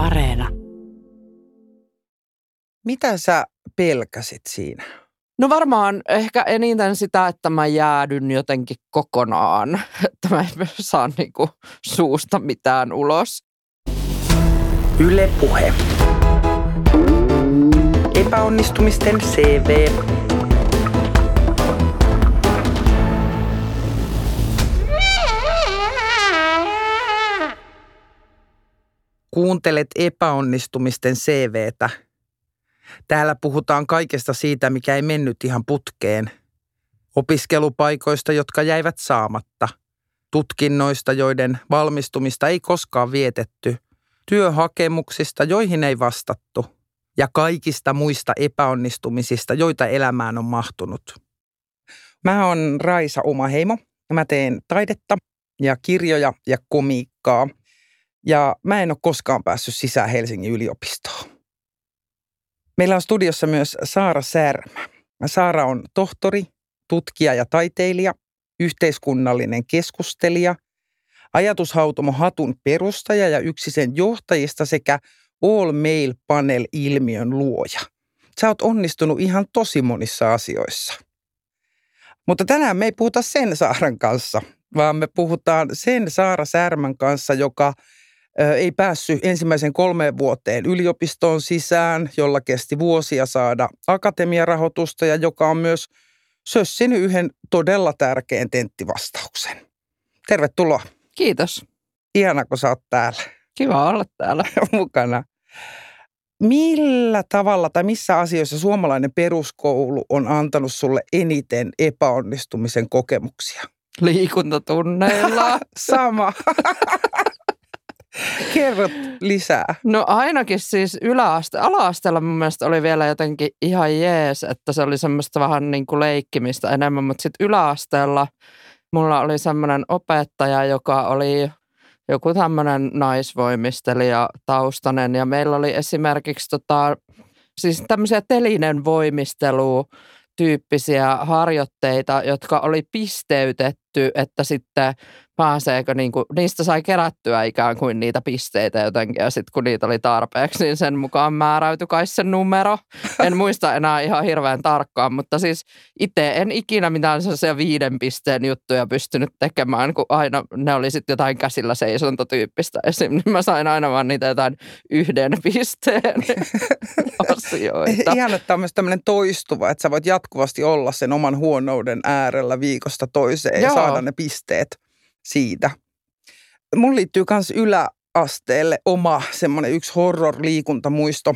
Areena. Mitä sä pelkäsit siinä? No varmaan ehkä eniten sitä, että mä jäädyn jotenkin kokonaan, että mä en saa niinku suusta mitään ulos. Yle Puhe. Epäonnistumisten CV. Kuuntelet epäonnistumisten CVtä. Täällä puhutaan kaikesta siitä, mikä ei mennyt ihan putkeen. Opiskelupaikoista, jotka jäivät saamatta. Tutkinnoista, joiden valmistumista ei koskaan vietetty. Työhakemuksista, joihin ei vastattu. Ja kaikista muista epäonnistumisista, joita elämään on mahtunut. Mä oon Raisa Umaheimo mä teen taidetta ja kirjoja ja komiikkaa. Ja mä en ole koskaan päässyt sisään Helsingin yliopistoon. Meillä on studiossa myös Saara Särmä. Saara on tohtori, tutkija ja taiteilija, yhteiskunnallinen keskustelija, ajatushautomo Hatun perustaja ja yksi sen johtajista sekä All Mail Panel-ilmiön luoja. Sä oot onnistunut ihan tosi monissa asioissa. Mutta tänään me ei puhuta sen Saaran kanssa, vaan me puhutaan sen Saara Särmän kanssa, joka – ei päässyt ensimmäisen kolmeen vuoteen yliopistoon sisään, jolla kesti vuosia saada akatemiarahoitusta ja joka on myös sössinyt yhden todella tärkeän tenttivastauksen. Tervetuloa. Kiitos. Ihana, kun sä oot täällä. Kiva olla täällä. Mukana. Millä tavalla tai missä asioissa suomalainen peruskoulu on antanut sulle eniten epäonnistumisen kokemuksia? Liikuntatunneilla. Sama. Kerrot lisää. No ainakin siis yläaste, ala-asteella mun mielestä oli vielä jotenkin ihan jees, että se oli semmoista vähän niin kuin leikkimistä enemmän, mutta sitten yläasteella mulla oli semmoinen opettaja, joka oli joku tämmöinen naisvoimistelija taustainen ja meillä oli esimerkiksi tota, siis tämmöisiä telinen voimistelu tyyppisiä harjoitteita, jotka oli pisteytetty, että sitten pääseekö, niin kuin, niistä sai kerättyä ikään kuin niitä pisteitä jotenkin ja sitten kun niitä oli tarpeeksi, niin sen mukaan määräytyi kai se numero. En muista enää ihan hirveän tarkkaan, mutta siis itse en ikinä mitään sellaisia viiden pisteen juttuja pystynyt tekemään, kun aina ne oli sitten jotain käsillä seisontotyyppistä esim. Niin mä sain aina vaan niitä jotain yhden pisteen asioita. Ihan, että on myös tämmöinen toistuva, että sä voit jatkuvasti olla sen oman huonouden äärellä viikosta toiseen Joo. Saada ne pisteet siitä. Mun liittyy myös yläasteelle oma semmoinen yksi horror-liikuntamuisto.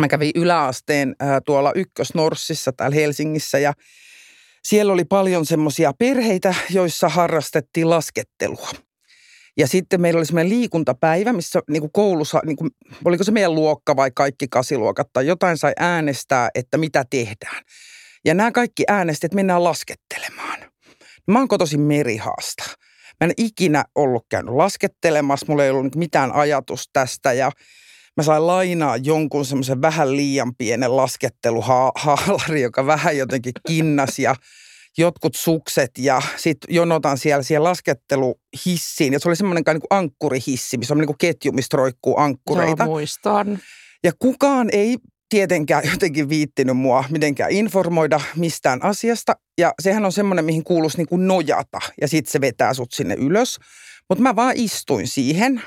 Mä kävin yläasteen ää, tuolla Ykkösnorssissa täällä Helsingissä ja siellä oli paljon semmoisia perheitä, joissa harrastettiin laskettelua. Ja sitten meillä oli semmoinen liikuntapäivä, missä niin kuin koulussa, niin kuin, oliko se meidän luokka vai kaikki kasiluokat tai jotain sai äänestää, että mitä tehdään. Ja nämä kaikki äänesti, että mennään laskettelemaan. Mä oon kotoisin merihaasta. Mä en ikinä ollut käynyt laskettelemassa, mulla ei ollut mitään ajatus tästä ja mä sain lainaa jonkun semmoisen vähän liian pienen lasketteluhaalari, joka vähän jotenkin kinnas ja jotkut sukset ja sitten jonotan siellä siihen lasketteluhissiin. Ja se oli semmoinen niin kuin ankkurihissi, missä on niin kuin ketju, mistä roikkuu ankkureita. Joo, muistan. Ja kukaan ei tietenkään jotenkin viittinyt mua mitenkään informoida mistään asiasta. Ja sehän on semmoinen, mihin kuuluisi niin kuin nojata ja sitten se vetää sut sinne ylös. Mutta mä vaan istuin siihen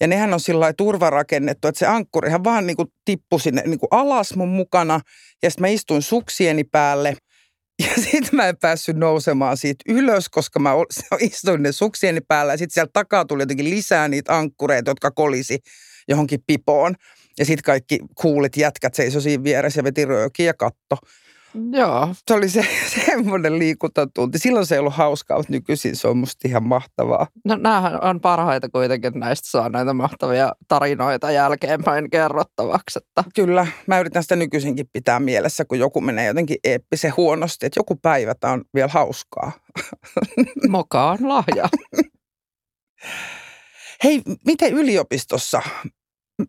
ja nehän on sillä turvarakennettu, että se ankkurihan vaan niin kuin tippui sinne niin kuin alas mun mukana. Ja sitten mä istuin suksieni päälle ja sitten mä en päässyt nousemaan siitä ylös, koska mä istuin ne suksieni päällä. Ja sitten sieltä takaa tuli jotenkin lisää niitä ankkureita, jotka kolisi johonkin pipoon. Ja sitten kaikki kuulit jätkät seisoi siinä vieressä ja veti röökiä ja katto. Joo. Se oli se, semmoinen liikuntatunti. Silloin se ei ollut hauskaa, mutta nykyisin se on musta ihan mahtavaa. No näähän on parhaita kuitenkin, että näistä saa näitä mahtavia tarinoita jälkeenpäin kerrottavaksi. Että. Kyllä, mä yritän sitä nykyisinkin pitää mielessä, kun joku menee jotenkin eeppisen huonosti, että joku päivä tämä on vielä hauskaa. Mokaan lahja. Hei, miten yliopistossa?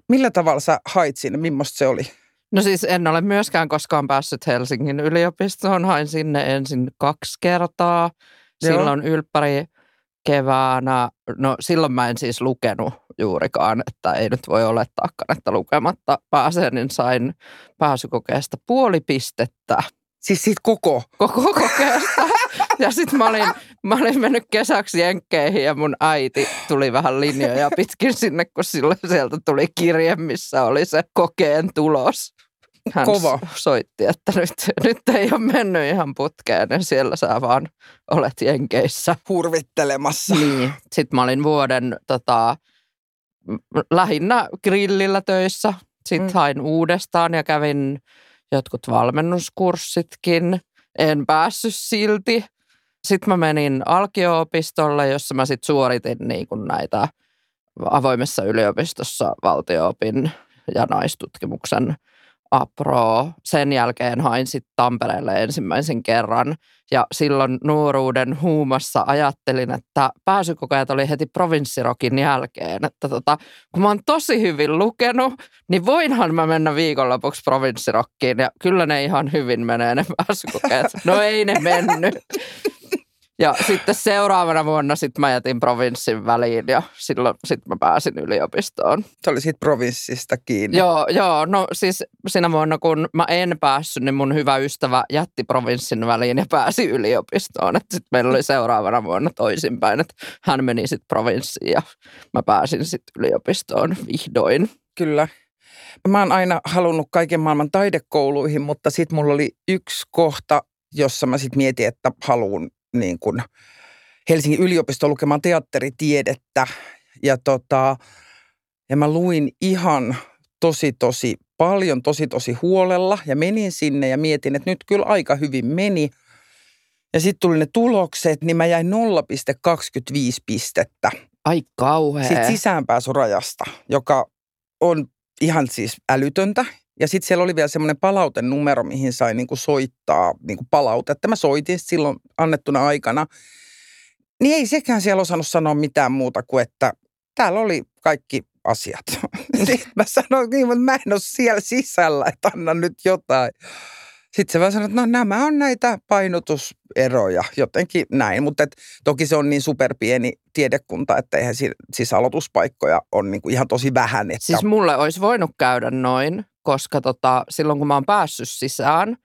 Millä tavalla sä hait sinne? Millaista se oli? No siis en ole myöskään koskaan päässyt Helsingin yliopistoon. Hain sinne ensin kaksi kertaa. Joo. Silloin ylppäri keväänä, no silloin mä en siis lukenut juurikaan, että ei nyt voi olettaakaan, että lukematta pääsen, niin sain pääsykokeesta puoli pistettä. Siis siitä koko? Koko kokeesta. Ja sitten mä olin, mä olin mennyt kesäksi Jenkkeihin ja mun äiti tuli vähän linjoja pitkin sinne, kun silloin sieltä tuli kirje, missä oli se kokeen tulos. Hän Kova. soitti, että nyt, nyt ei ole mennyt ihan putkeen, niin siellä sä vaan olet Jenkeissä. Hurvittelemassa. Niin. Sitten mä olin vuoden tota, lähinnä grillillä töissä. Sitten mm. hain uudestaan ja kävin jotkut valmennuskurssitkin. En päässyt silti. Sitten mä menin Alkio-opistolle, jossa mä sitten suoritin niin kuin näitä avoimessa yliopistossa valtioopin ja naistutkimuksen apro. Sen jälkeen hain sitten Tampereelle ensimmäisen kerran ja silloin nuoruuden huumassa ajattelin, että pääsykokeet oli heti provinssirokin jälkeen. Että tota, kun mä oon tosi hyvin lukenut, niin voinhan mä mennä viikonlopuksi provinssirokkiin. Ja kyllä ne ihan hyvin menee ne pääsykokeet. No ei ne mennyt. Ja sitten seuraavana vuonna sit mä jätin provinssin väliin ja silloin sit mä pääsin yliopistoon. Se oli siitä provinssista kiinni. Joo, joo, no siis siinä vuonna kun mä en päässyt, niin mun hyvä ystävä jätti provinssin väliin ja pääsi yliopistoon. Sitten meillä oli seuraavana vuonna toisinpäin, että hän meni sitten provinssiin ja mä pääsin sitten yliopistoon vihdoin. Kyllä. Mä oon aina halunnut kaiken maailman taidekouluihin, mutta sitten mulla oli yksi kohta, jossa mä sitten mietin, että haluan niin kun Helsingin yliopistoon lukemaan teatteritiedettä. Ja, tota, ja mä luin ihan tosi, tosi paljon, tosi, tosi huolella ja menin sinne ja mietin, että nyt kyllä aika hyvin meni. Ja sitten tuli ne tulokset, niin mä jäin 0,25 pistettä Ai kauhea. siitä sisäänpääsurajasta, joka on ihan siis älytöntä. Ja sitten siellä oli vielä semmoinen palautenumero, mihin sai niinku soittaa niinku palautetta. Mä soitin silloin annettuna aikana. Niin ei sekään siellä osannut sanoa mitään muuta kuin, että täällä oli kaikki asiat. Sitten mä sanoin, niin, mutta mä en ole siellä sisällä, että anna nyt jotain. Sitten se vaan sanoi, että no nämä on näitä painotuseroja, jotenkin näin. Mutta et, toki se on niin superpieni tiedekunta, että eihän si- siis aloituspaikkoja on niinku ihan tosi vähän. Että, Siis mulle olisi voinut käydä noin, koska tota, silloin kun mä oon päässyt sisään,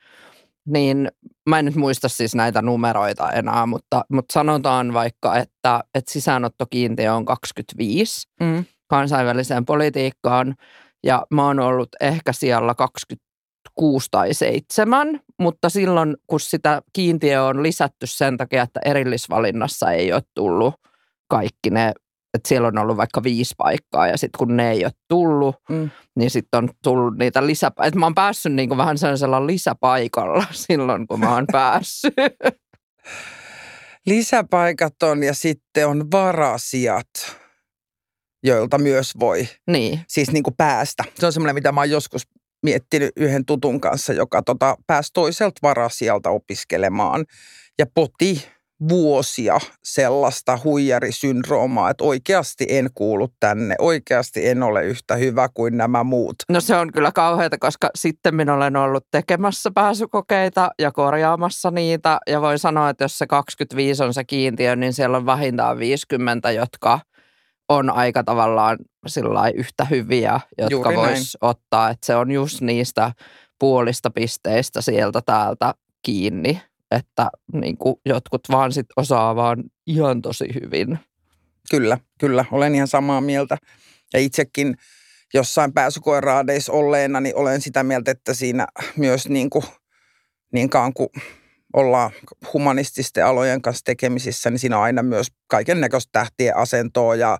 niin mä en nyt muista siis näitä numeroita enää, mutta, mutta sanotaan vaikka, että, että sisäänottokiintiö on 25 mm, kansainväliseen politiikkaan ja mä oon ollut ehkä siellä 26 tai 7, mutta silloin kun sitä kiintiö on lisätty sen takia, että erillisvalinnassa ei ole tullut kaikki ne, että siellä on ollut vaikka viisi paikkaa ja sitten kun ne ei ole tullut, mm. niin sitten on tullut niitä lisäpaikkoja. Että mä oon päässyt niinku vähän sellaisella lisäpaikalla silloin, kun mä oon päässyt. Lisäpaikat on ja sitten on varasijat, joilta myös voi niin, siis niin kuin päästä. Se on semmoinen, mitä mä oon joskus miettinyt yhden tutun kanssa, joka tota, pääsi toiselta varasijalta opiskelemaan ja poti vuosia sellaista huijarisyndroomaa, että oikeasti en kuulu tänne, oikeasti en ole yhtä hyvä kuin nämä muut. no se on kyllä kauheata, koska sitten minä olen ollut tekemässä pääsykokeita ja korjaamassa niitä. Ja voi sanoa, että jos se 25 on se kiintiö, niin siellä on vähintään 50, jotka on aika tavallaan yhtä hyviä, jotka Juuri näin. vois ottaa. Että se on just niistä puolista pisteistä sieltä täältä kiinni, että niin kuin jotkut vaan sit osaa vaan ihan tosi hyvin. Kyllä, kyllä, olen ihan samaa mieltä. Ja itsekin jossain pääsykoiraadeissa olleena, niin olen sitä mieltä, että siinä myös niin, kuin, niin kauan kuin ollaan humanististen alojen kanssa tekemisissä, niin siinä on aina myös kaiken näköistä tähtien asentoa ja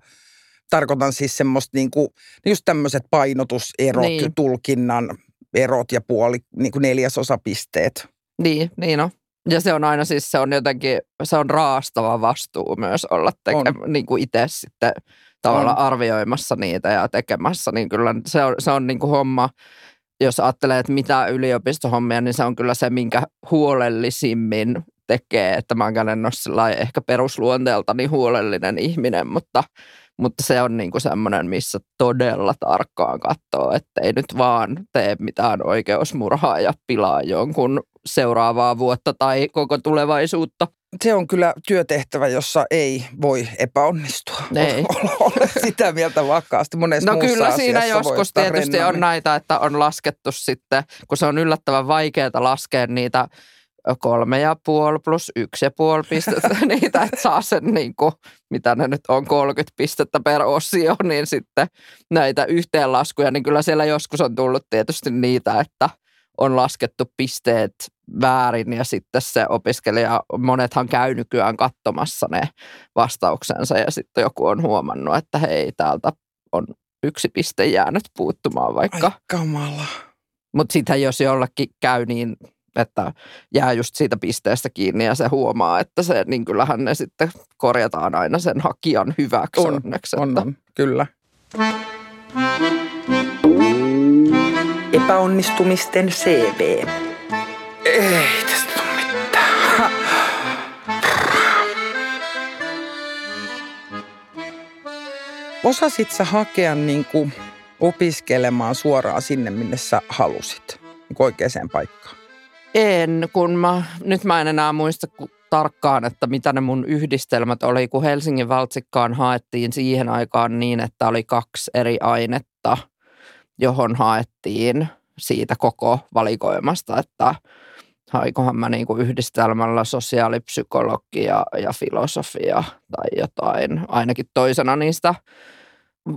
tarkoitan siis semmoista niin kuin, just tämmöiset painotuserot, Niin. niin. tulkinnan erot ja puoli niin kuin neljäsosapisteet. Niin, niin on. Ja se on aina siis, se on jotenkin, se on raastava vastuu myös olla teke, niin kuin itse sitten tavallaan On. arvioimassa niitä ja tekemässä, niin kyllä se on, se on niin kuin homma, jos ajattelee, että mitä yliopistohommia, niin se on kyllä se, minkä huolellisimmin tekee, että mä en ole ehkä perusluonteeltani huolellinen ihminen, mutta, mutta se on niin kuin semmoinen, missä todella tarkkaan katsoo, että ei nyt vaan tee mitään oikeusmurhaa ja pilaa jonkun seuraavaa vuotta tai koko tulevaisuutta. se on kyllä työtehtävä, jossa ei voi epäonnistua. Ei. Ole sitä mieltä vakaasti. Monessa No kyllä siinä joskus tietysti on rennommin. näitä, että on laskettu sitten, kun se on yllättävän vaikeaa laskea niitä kolme ja puoli plus yksi ja puoli pistettä, niitä, että saa sen niin kuin, mitä ne nyt on, 30 pistettä per osio, niin sitten näitä yhteenlaskuja, niin kyllä siellä joskus on tullut tietysti niitä, että on laskettu pisteet väärin ja sitten se opiskelija, monethan käy nykyään katsomassa ne vastauksensa ja sitten joku on huomannut, että hei täältä on yksi piste jäänyt puuttumaan vaikka. Ai kamala. Mutta sitten jos jollekin käy niin, että jää just siitä pisteestä kiinni ja se huomaa, että se, niin kyllähän ne sitten korjataan aina sen hakijan hyväksi On, onneksi. On, että, on, kyllä. Epäonnistumisten CV. Ei tästä tule mitään. Osasit sä hakea niin kuin opiskelemaan suoraan sinne, minne sä halusit? Niin kuin oikeaan paikkaan. En, kun mä, nyt mä en enää muista tarkkaan, että mitä ne mun yhdistelmät oli, kun Helsingin valtsikkaan haettiin siihen aikaan niin, että oli kaksi eri ainetta, johon haettiin siitä koko valikoimasta, että haikohan mä niinku yhdistelmällä sosiaalipsykologia ja filosofia tai jotain, ainakin toisena niistä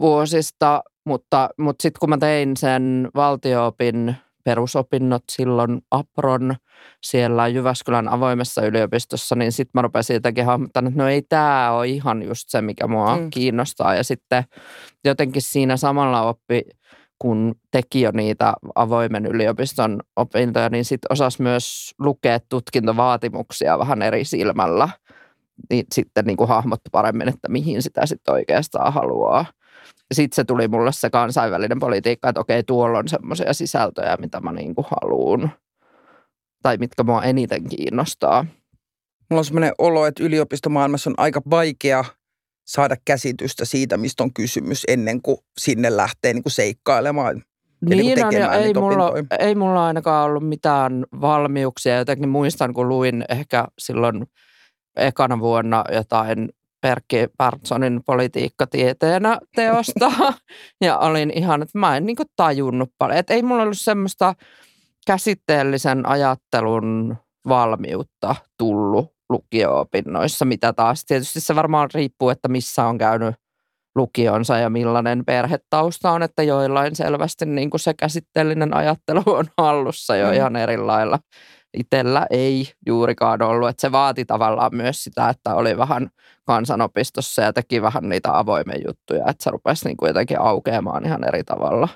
vuosista, mutta, mutta sitten kun mä tein sen valtioopin perusopinnot silloin APRON siellä Jyväskylän avoimessa yliopistossa, niin sitten mä rupesin jotenkin hahmottamaan, että no ei tämä ole ihan just se, mikä mua Mm. kiinnostaa. Ja sitten jotenkin siinä samalla oppi, kun teki jo niitä avoimen yliopiston opintoja, niin sitten osasi myös lukea tutkintovaatimuksia vähän eri silmällä. Niin sitten niin kuin hahmotti paremmin, että mihin sitä sitten oikeastaan haluaa. Sitten se tuli mulle se kansainvälinen politiikka, että okei, tuolla on semmoisia sisältöjä, mitä mä niin kuin haluan. Tai mitkä mua eniten kiinnostaa. Mulla on sellainen olo, että yliopistomaailmassa on aika vaikea saada käsitystä siitä, mistä on kysymys ennen kuin sinne lähtee niin kuin seikkailemaan. Ja niin kuin on, ja ei mulla, ei mulla ainakaan ollut mitään valmiuksia. Jotenkin muistan, kun luin ehkä silloin ekana vuonna jotain Perkki Partsonin politiikkatieteenä teosta. ja olin ihan, että mä en niin tajunnut paljon. Että ei mulla ollut semmoista käsitteellisen ajattelun valmiutta tullut lukio-opinnoissa, mitä taas tietysti se varmaan riippuu, että missä on käynyt lukionsa ja millainen perhetausta on, että joillain selvästi niin kuin se käsitteellinen ajattelu on hallussa jo mm. ihan eri lailla. Itellä ei juurikaan ollut, että se vaati tavallaan myös sitä, että oli vähän kansanopistossa ja teki vähän niitä avoimen juttuja, että se rupesi niin kuin jotenkin aukeamaan ihan eri tavalla.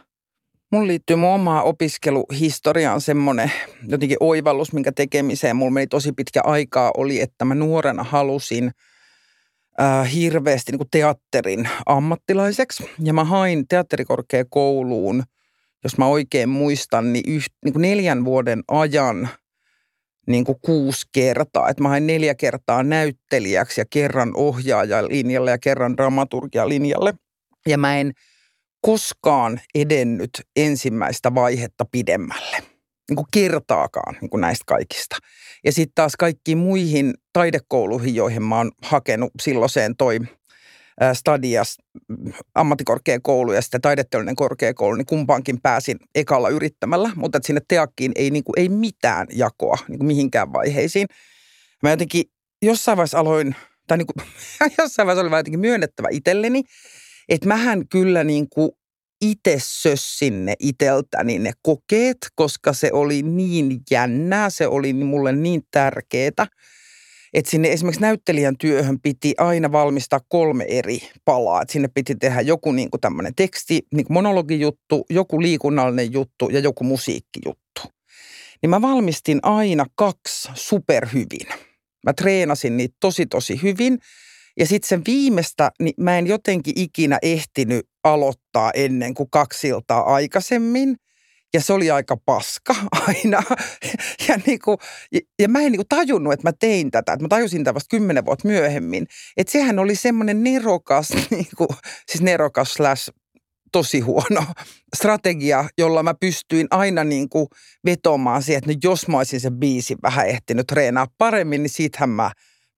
Mun liittyy mun omaan opiskeluhistoriaan semmoinen jotenkin oivallus, minkä tekemiseen mulla meni tosi pitkä aikaa, oli, että mä nuorena halusin äh, hirveästi niin kuin teatterin ammattilaiseksi. Ja mä hain teatterikorkeakouluun, jos mä oikein muistan, niin, yht, niin kuin neljän vuoden ajan niin kuin kuusi kertaa. Että mä hain neljä kertaa näyttelijäksi ja kerran ohjaajalinjalle ja kerran dramaturgialinjalle. Ja mä en koskaan edennyt ensimmäistä vaihetta pidemmälle. Niin kuin kertaakaan niin kuin näistä kaikista. Ja sitten taas kaikkiin muihin taidekouluihin, joihin mä oon hakenut silloiseen toi ää, Stadias mm, ammattikorkeakoulu ja sitten taideteollinen korkeakoulu, niin kumpaankin pääsin ekalla yrittämällä, mutta sinne teakkiin ei, niin kuin, ei mitään jakoa niin kuin mihinkään vaiheisiin. Mä jotenkin jossain vaiheessa aloin, tai niin kuin, jossain vaiheessa oli jotenkin myönnettävä itselleni, että mähän kyllä niin kuin itse sössin ne iteltäni ne kokeet, koska se oli niin jännää, se oli mulle niin tärkeää, että sinne esimerkiksi näyttelijän työhön piti aina valmistaa kolme eri palaa. Että sinne piti tehdä joku niin kuin tämmöinen teksti, niin kuin monologijuttu, joku liikunnallinen juttu ja joku musiikkijuttu. Niin mä valmistin aina kaksi superhyvin. Mä treenasin niitä tosi tosi hyvin. Ja sitten sen viimeistä, niin mä en jotenkin ikinä ehtinyt aloittaa ennen kuin kaksi iltaa aikaisemmin. Ja se oli aika paska aina. Ja, niin kuin, ja, ja mä en niin kuin tajunnut, että mä tein tätä. Että mä tajusin tätä vasta kymmenen vuotta myöhemmin. Että sehän oli semmoinen nerokas, niin kuin, siis nerokas slash tosi huono strategia, jolla mä pystyin aina niin kuin vetomaan siihen, että no jos mä olisin sen biisin vähän ehtinyt treenaa paremmin, niin siitähän mä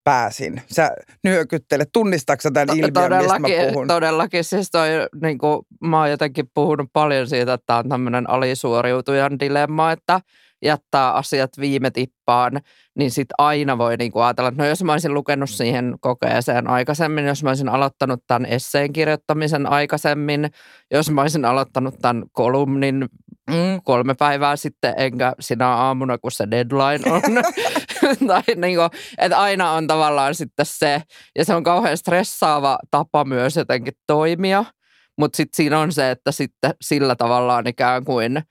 pääsin. Sä nyökyttelet, tunnistatko tämän ilmiön, todellakin, mistä mä puhun? Todellakin, siis toi, niin kuin, mä oon jotenkin puhunut paljon siitä, että tämä on tämmöinen alisuoriutujan dilemma, että jättää asiat viime tippaan, niin sitten aina voi niin kuin ajatella, että no jos mä olisin lukenut siihen kokeeseen aikaisemmin, jos mä olisin aloittanut tämän esseen kirjoittamisen aikaisemmin, jos mä olisin aloittanut tämän kolumnin mm. kolme päivää sitten, enkä sinä aamuna, kun se deadline on. tai niin kuin, että aina on tavallaan sitten se, ja se on kauhean stressaava tapa myös jotenkin toimia, mutta sitten siinä on se, että sitten sillä tavallaan ikään kuin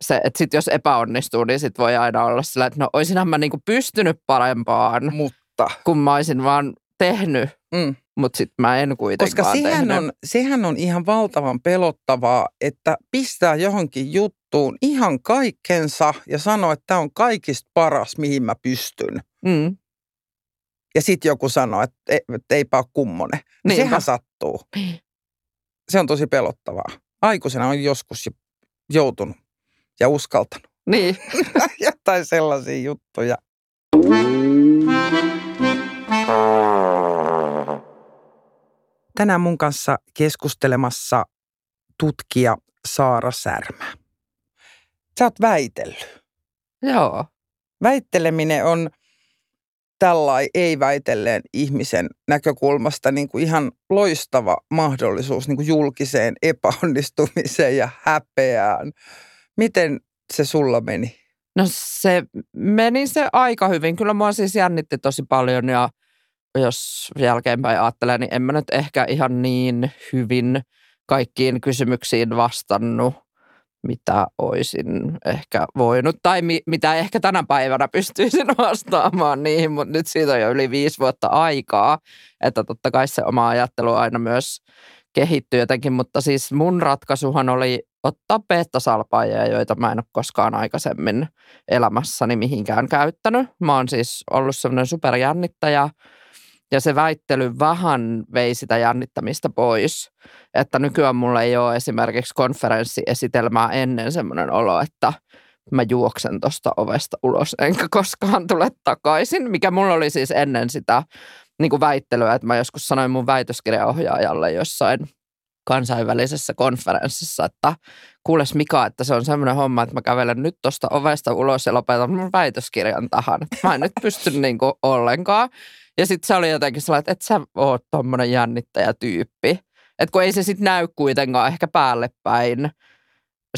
se, että sit jos epäonnistuu, niin sit voi aina olla sillä, että no olisinhan mä niinku pystynyt parempaan, mutta kun mä olisin vaan tehnyt, mm. mutta sitten mä en kuitenkaan Koska sehän tehnyt. on, sehän on ihan valtavan pelottavaa, että pistää johonkin juttuun ihan kaikkensa ja sanoo, että tämä on kaikista paras, mihin mä pystyn. Mm. Ja sitten joku sanoo, että, e, että eipä ole kummonen. Niin sehän sattuu. Se on tosi pelottavaa. Aikuisena on joskus jo joutunut ja uskaltanut. Niin. Jotain sellaisia juttuja. Tänään mun kanssa keskustelemassa tutkija Saara Särmä. Sä oot väitellyt. Joo. Väitteleminen on tällai ei-väitelleen ihmisen näkökulmasta niin kuin ihan loistava mahdollisuus niin kuin julkiseen epäonnistumiseen ja häpeään. Miten se sulla meni? No se meni se aika hyvin. Kyllä mua siis jännitti tosi paljon ja jos jälkeenpäin ajattelee, niin en mä nyt ehkä ihan niin hyvin kaikkiin kysymyksiin vastannut, mitä olisin ehkä voinut tai mi- mitä ehkä tänä päivänä pystyisin vastaamaan niihin, mutta nyt siitä on jo yli viisi vuotta aikaa, että totta kai se oma ajattelu aina myös kehittyy jotenkin, mutta siis mun ratkaisuhan oli ottaa beta-salpaajia, joita mä en ole koskaan aikaisemmin elämässäni mihinkään käyttänyt. Mä oon siis ollut semmoinen superjännittäjä ja se väittely vähän vei sitä jännittämistä pois. Että nykyään mulla ei ole esimerkiksi konferenssiesitelmää ennen semmoinen olo, että mä juoksen tuosta ovesta ulos enkä koskaan tule takaisin, mikä mulla oli siis ennen sitä niin kuin väittelyä, että mä joskus sanoin mun väitöskirjaohjaajalle jossain kansainvälisessä konferenssissa, että kuules Mika, että se on semmoinen homma, että mä kävelen nyt tuosta ovesta ulos ja lopetan mun väitöskirjan tähän. Mä en nyt pysty niin kuin ollenkaan. Ja sitten se oli jotenkin sellainen, että et sä oot tommonen jännittäjätyyppi. Että kun ei se sitten näy kuitenkaan ehkä päälle päin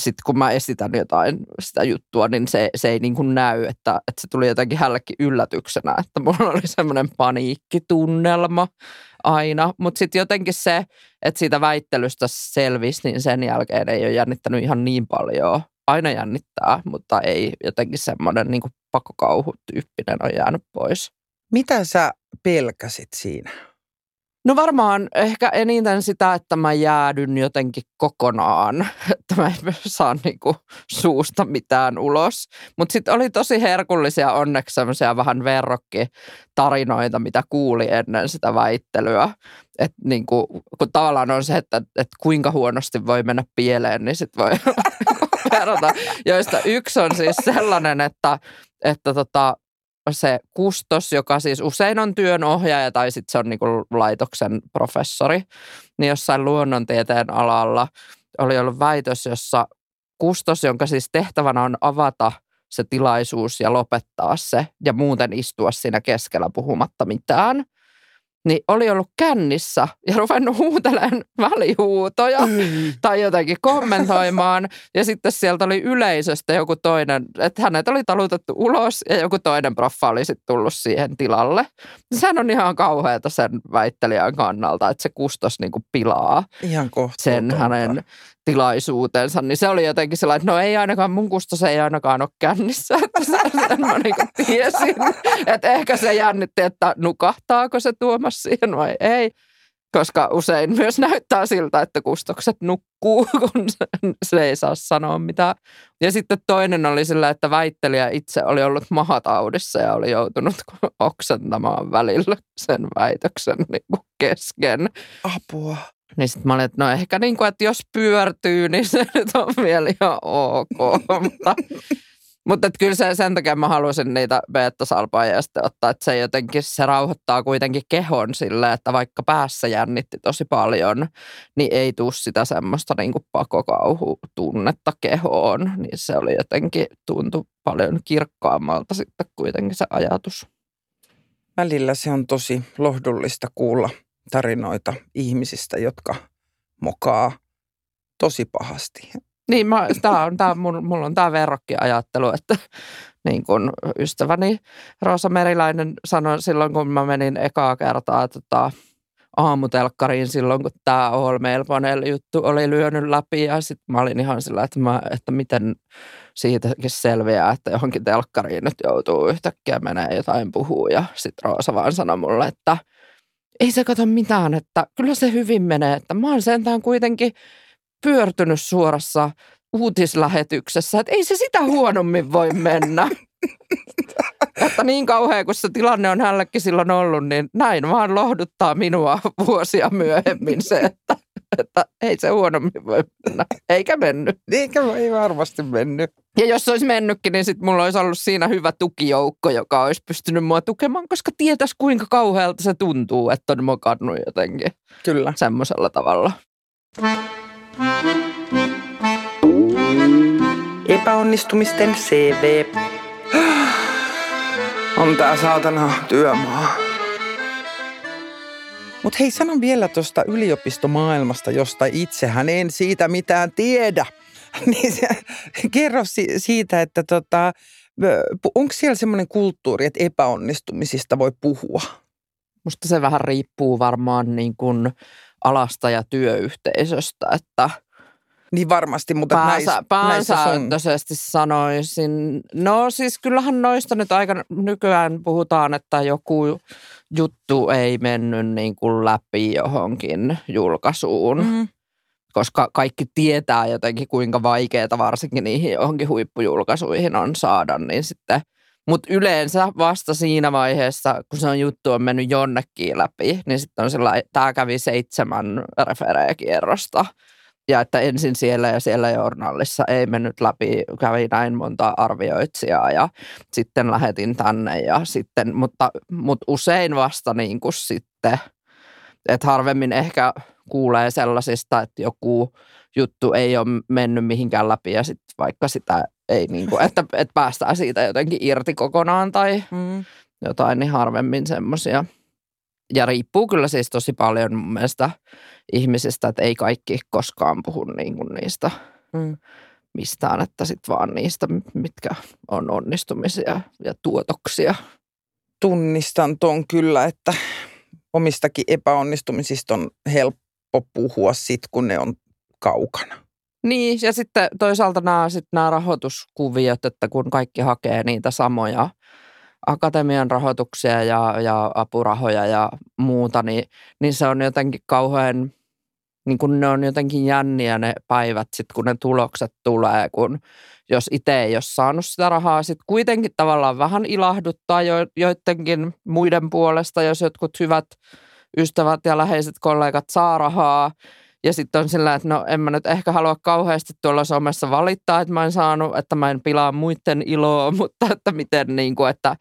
sitten kun mä esitän jotain sitä juttua, niin se, se ei niin kuin näy, että, että se tuli jotenkin hällekin yllätyksenä, että mulla oli semmoinen paniikkitunnelma aina. Mutta sitten jotenkin se, että siitä väittelystä selvisi, niin sen jälkeen ei ole jännittänyt ihan niin paljon. Aina jännittää, mutta ei jotenkin semmoinen niin pakokauhutyyppinen on jäänyt pois. Mitä sä pelkäsit siinä? No varmaan ehkä eniten sitä, että mä jäädyn jotenkin kokonaan, että mä en saa niinku suusta mitään ulos. Mutta sitten oli tosi herkullisia onneksi semmoisia vähän verrokkitarinoita, mitä kuuli ennen sitä väittelyä. Että niinku, kun tavallaan on se, että, että kuinka huonosti voi mennä pieleen, niin sitten voi verrata. Joista yksi on siis sellainen, että, että tota, se kustos, joka siis usein on työnohjaaja tai sitten se on niinku laitoksen professori, niin jossain luonnontieteen alalla oli ollut väitös, jossa kustos, jonka siis tehtävänä on avata se tilaisuus ja lopettaa se ja muuten istua siinä keskellä puhumatta mitään – niin oli ollut kännissä ja ruvennut huutelemaan välihuutoja mm. tai jotenkin kommentoimaan. Ja sitten sieltä oli yleisöstä joku toinen, että hänet oli talutettu ulos ja joku toinen proffa oli sitten tullut siihen tilalle. Sehän on ihan kauheata sen väittelijän kannalta, että se kustos niinku pilaa ihan sen hänen tilaisuutensa, niin se oli jotenkin sellainen, että no ei ainakaan, mun kustos ei ainakaan ole kännissä, että sen mä niin tiesin, että ehkä se jännitti, että nukahtaako se Tuomas siihen vai ei, koska usein myös näyttää siltä, että kustokset nukkuu, kun se, se ei saa sanoa mitään. Ja sitten toinen oli sillä, että väittelijä itse oli ollut mahataudissa ja oli joutunut oksentamaan välillä sen väitöksen niin kesken. Apua. Niin sitten mä olin, että no ehkä niin kuin, että jos pyörtyy, niin se nyt on vielä ihan ok. Mutta Mutta kyllä se, sen takia mä halusin niitä beta-salpaajia sitten ottaa, että se jotenkin se rauhoittaa kuitenkin kehon sille, että vaikka päässä jännitti tosi paljon, niin ei tuu sitä semmoista niin kuin kehoon. Niin se oli jotenkin, tuntui paljon kirkkaammalta sitten kuitenkin se ajatus. Välillä se on tosi lohdullista kuulla tarinoita ihmisistä, jotka mokaa tosi pahasti. Niin, mä, tää on, tää, mulla, mulla on tämä verrokkiajattelu, että niin kun ystäväni Roosa Meriläinen sanoi silloin, kun mä menin ekaa kertaa tota, aamutelkkariin silloin, kun tämä Mail juttu oli lyönyt läpi ja sitten mä olin ihan sillä, että, mä, että miten siitäkin selviää, että johonkin telkkariin nyt joutuu yhtäkkiä menee jotain puhuu ja sitten Roosa vaan sanoi mulle, että ei se kato mitään, että kyllä se hyvin menee, että mä oon sentään kuitenkin pyörtynyt suorassa uutislähetyksessä, että ei se sitä huonommin voi mennä. että niin kauhea kuin se tilanne on hänellekin silloin ollut, niin näin vaan lohduttaa minua vuosia myöhemmin se, että, että ei se huonommin voi mennä. Eikä mennyt. Eikä ei varmasti mennyt. Ja jos se olisi mennytkin, niin sitten mulla olisi ollut siinä hyvä tukijoukko, joka olisi pystynyt mua tukemaan, koska tietäisi kuinka kauhealta se tuntuu, että on mokannut jotenkin. Kyllä. Semmoisella tavalla. Epäonnistumisten CV. On tää saatana työmaa. Mutta hei, sanon vielä tuosta yliopistomaailmasta, josta itsehän en siitä mitään tiedä. niin se, kerro siitä, että tota, onko siellä semmoinen kulttuuri, että epäonnistumisista voi puhua? Musta se vähän riippuu varmaan niin kuin alasta ja työyhteisöstä, että niin varmasti, mutta Päänsä, näissä, näissä sanoisin. No siis kyllähän noista nyt aika nykyään puhutaan, että joku juttu ei mennyt niin kuin läpi johonkin julkaisuun. Mm. Koska kaikki tietää jotenkin, kuinka vaikeaa varsinkin niihin johonkin huippujulkaisuihin on saada, niin sitten – mutta yleensä vasta siinä vaiheessa, kun se on juttu on mennyt jonnekin läpi, niin sitten on sellainen, tämä kävi seitsemän refereekierrosta. Ja että ensin siellä ja siellä journalissa ei mennyt läpi, kävi näin monta arvioitsijaa ja sitten lähetin tänne ja sitten, mutta, mutta usein vasta niin kuin sitten, että harvemmin ehkä kuulee sellaisista, että joku juttu ei ole mennyt mihinkään läpi ja sitten vaikka sitä ei niin kuin, että, että päästään siitä jotenkin irti kokonaan tai mm. jotain, niin harvemmin semmoisia. Ja riippuu kyllä siis tosi paljon mun mielestä ihmisistä, että ei kaikki koskaan puhu niin kuin niistä mm. mistään, että sitten vaan niistä, mitkä on onnistumisia ja tuotoksia. Tunnistan ton kyllä, että omistakin epäonnistumisista on helppo puhua sit, kun ne on kaukana. Niin, ja sitten toisaalta nämä, sit nämä rahoituskuviot, että kun kaikki hakee niitä samoja akatemian rahoituksia ja, ja apurahoja ja muuta, niin, niin se on jotenkin kauhean, niin kun ne on jotenkin jänniä ne päivät sitten, kun ne tulokset tulee, kun jos itse ei ole saanut sitä rahaa, sitten kuitenkin tavallaan vähän ilahduttaa jo, joidenkin muiden puolesta, jos jotkut hyvät ystävät ja läheiset kollegat saa rahaa, ja sitten on sillä, että no en mä nyt ehkä halua kauheasti tuolla somessa valittaa, että mä en saanut, että mä en pilaa muiden iloa, mutta että miten niin kuin, että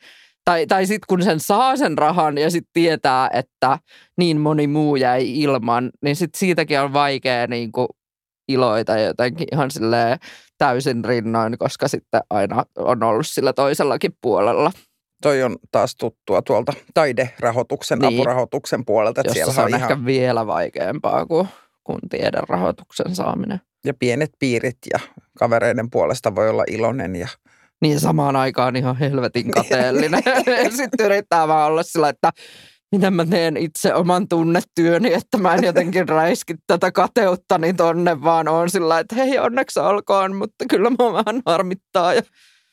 tai, tai sitten kun sen saa sen rahan ja sitten tietää, että niin moni muu jäi ilman, niin sitten siitäkin on vaikea niin kuin iloita jotenkin ihan silleen täysin rinnoin, koska sitten aina on ollut sillä toisellakin puolella. Toi on taas tuttua tuolta taiderahoituksen, niin. apurahoituksen puolelta. Että siellä se on, on ihan... ehkä vielä vaikeampaa kuin kuin rahoituksen saaminen. Ja pienet piirit ja kavereiden puolesta voi olla iloinen ja niin samaan aikaan ihan helvetin kateellinen. Sitten yrittää vaan olla sillä, että miten mä teen itse oman tunnetyöni, että mä en jotenkin räiski tätä kateutta, niin tonne vaan on sillä, että hei onneksi olkoon, mutta kyllä mä vähän harmittaa. Ja,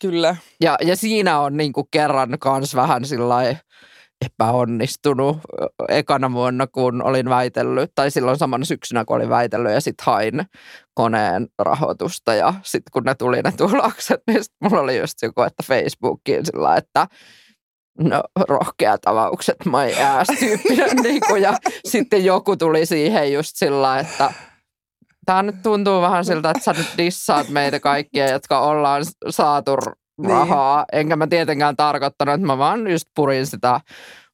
kyllä. Ja, ja siinä on niin kuin kerran kans vähän sillä epäonnistunut ekana vuonna, kun olin väitellyt, tai silloin samana syksynä, kun olin väitellyt, ja sitten hain koneen rahoitusta, ja sitten kun ne tuli ne tulokset, niin sit mulla oli just joku, että Facebookiin sillä, että no rohkeat avaukset, my ass tyyppinen, niin kuin, ja sitten joku tuli siihen just sillä, että tämä nyt tuntuu vähän siltä, että sä nyt dissaat meitä kaikkia, jotka ollaan saatu rahaa. Niin. Enkä mä tietenkään tarkoittanut, että mä vaan just purin sitä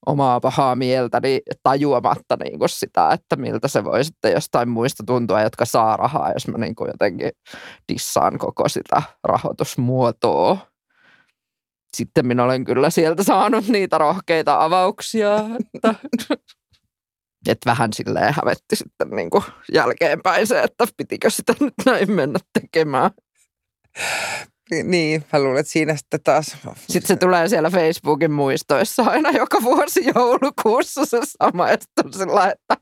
omaa pahaa mieltäni tajuamatta niin kuin sitä, että miltä se voi sitten jostain muista tuntua, jotka saa rahaa, jos mä niin kuin jotenkin dissaan koko sitä rahoitusmuotoa. Sitten minä olen kyllä sieltä saanut niitä rohkeita avauksia, että et vähän silleen hävetti sitten niin kuin jälkeenpäin se, että pitikö sitä nyt näin mennä tekemään. Niin, mä luulen, että siinä sitten taas... Sitten se tulee siellä Facebookin muistoissa aina joka vuosi joulukuussa se sama, ja sillä, että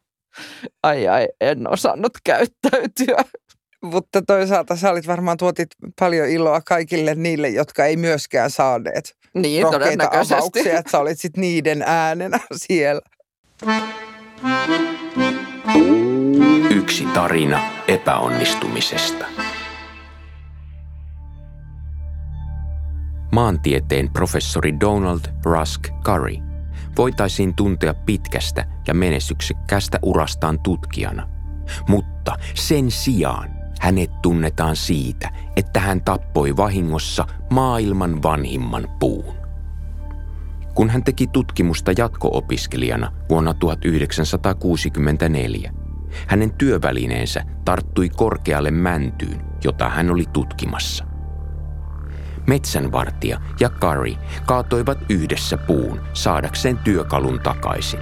ai ai, en osannut käyttäytyä. Mutta toisaalta sä olit varmaan tuotit paljon iloa kaikille niille, jotka ei myöskään saaneet niin, todennäköisesti. avauksia, että sä olit sitten niiden äänenä siellä. Yksi tarina epäonnistumisesta. Maantieteen professori Donald Rusk Curry voitaisiin tuntea pitkästä ja menestyksekkästä urastaan tutkijana. Mutta sen sijaan hänet tunnetaan siitä, että hän tappoi vahingossa maailman vanhimman puun. Kun hän teki tutkimusta jatko-opiskelijana vuonna 1964, hänen työvälineensä tarttui korkealle mäntyyn, jota hän oli tutkimassa. Metsänvartija ja Kari kaatoivat yhdessä puun saadakseen työkalun takaisin.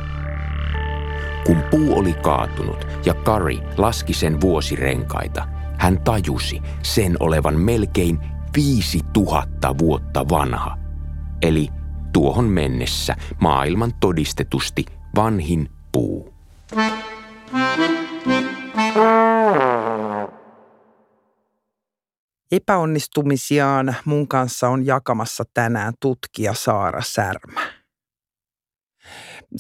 Kun puu oli kaatunut ja Kari laski sen vuosirenkaita, hän tajusi sen olevan melkein 5000 vuotta vanha, eli tuohon mennessä maailman todistetusti vanhin puu. Epäonnistumisiaan mun kanssa on jakamassa tänään tutkija Saara Särmä.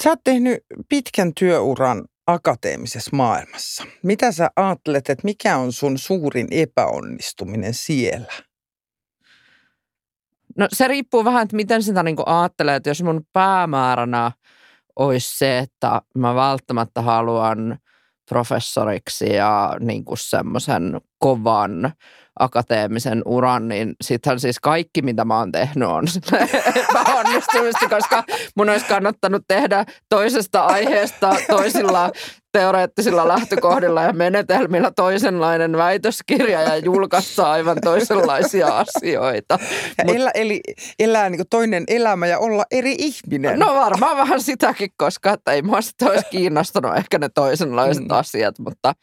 Sä oot tehnyt pitkän työuran akateemisessa maailmassa. Mitä sä ajattelet, että mikä on sun suurin epäonnistuminen siellä? No se riippuu vähän, että miten sitä niin ajattelee, että jos mun päämääränä olisi se, että mä välttämättä haluan professoriksi ja niin semmoisen kovan akateemisen uran, niin sittenhän siis kaikki, mitä mä oon tehnyt, on epäonnistumista, koska mun olisi kannattanut tehdä toisesta aiheesta toisilla teoreettisilla lähtökohdilla ja menetelmillä toisenlainen väitöskirja ja julkaista aivan toisenlaisia asioita. Mut, elä, eli elää niin toinen elämä ja olla eri ihminen. No varmaan vähän sitäkin, koska että ei mua sitten olisi kiinnostanut ehkä ne toisenlaiset mm. asiat, mutta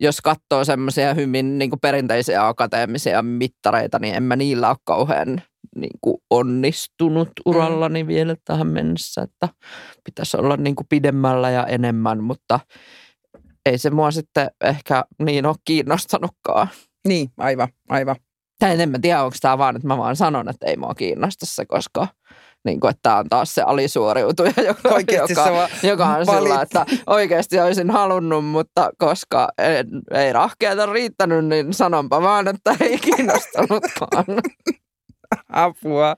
jos katsoo semmoisia hyvin niin kuin perinteisiä akateemisia mittareita, niin en mä niillä ole kauhean niin kuin onnistunut urallani mm. vielä tähän mennessä, että pitäisi olla niin kuin pidemmällä ja enemmän, mutta ei se mua sitten ehkä niin ole kiinnostanutkaan. Niin, aivan, aivan. Tai en mä tiedä, onko tämä vaan, että mä vaan sanon, että ei mua kiinnosta se, koska niin kuin, että tämä on taas se alisuoriutuja, joka, joka, joka on sillä, että oikeasti olisin halunnut, mutta koska en, ei rahkeita riittänyt, niin sanonpa vaan, että ei kiinnostanutkaan. Apua.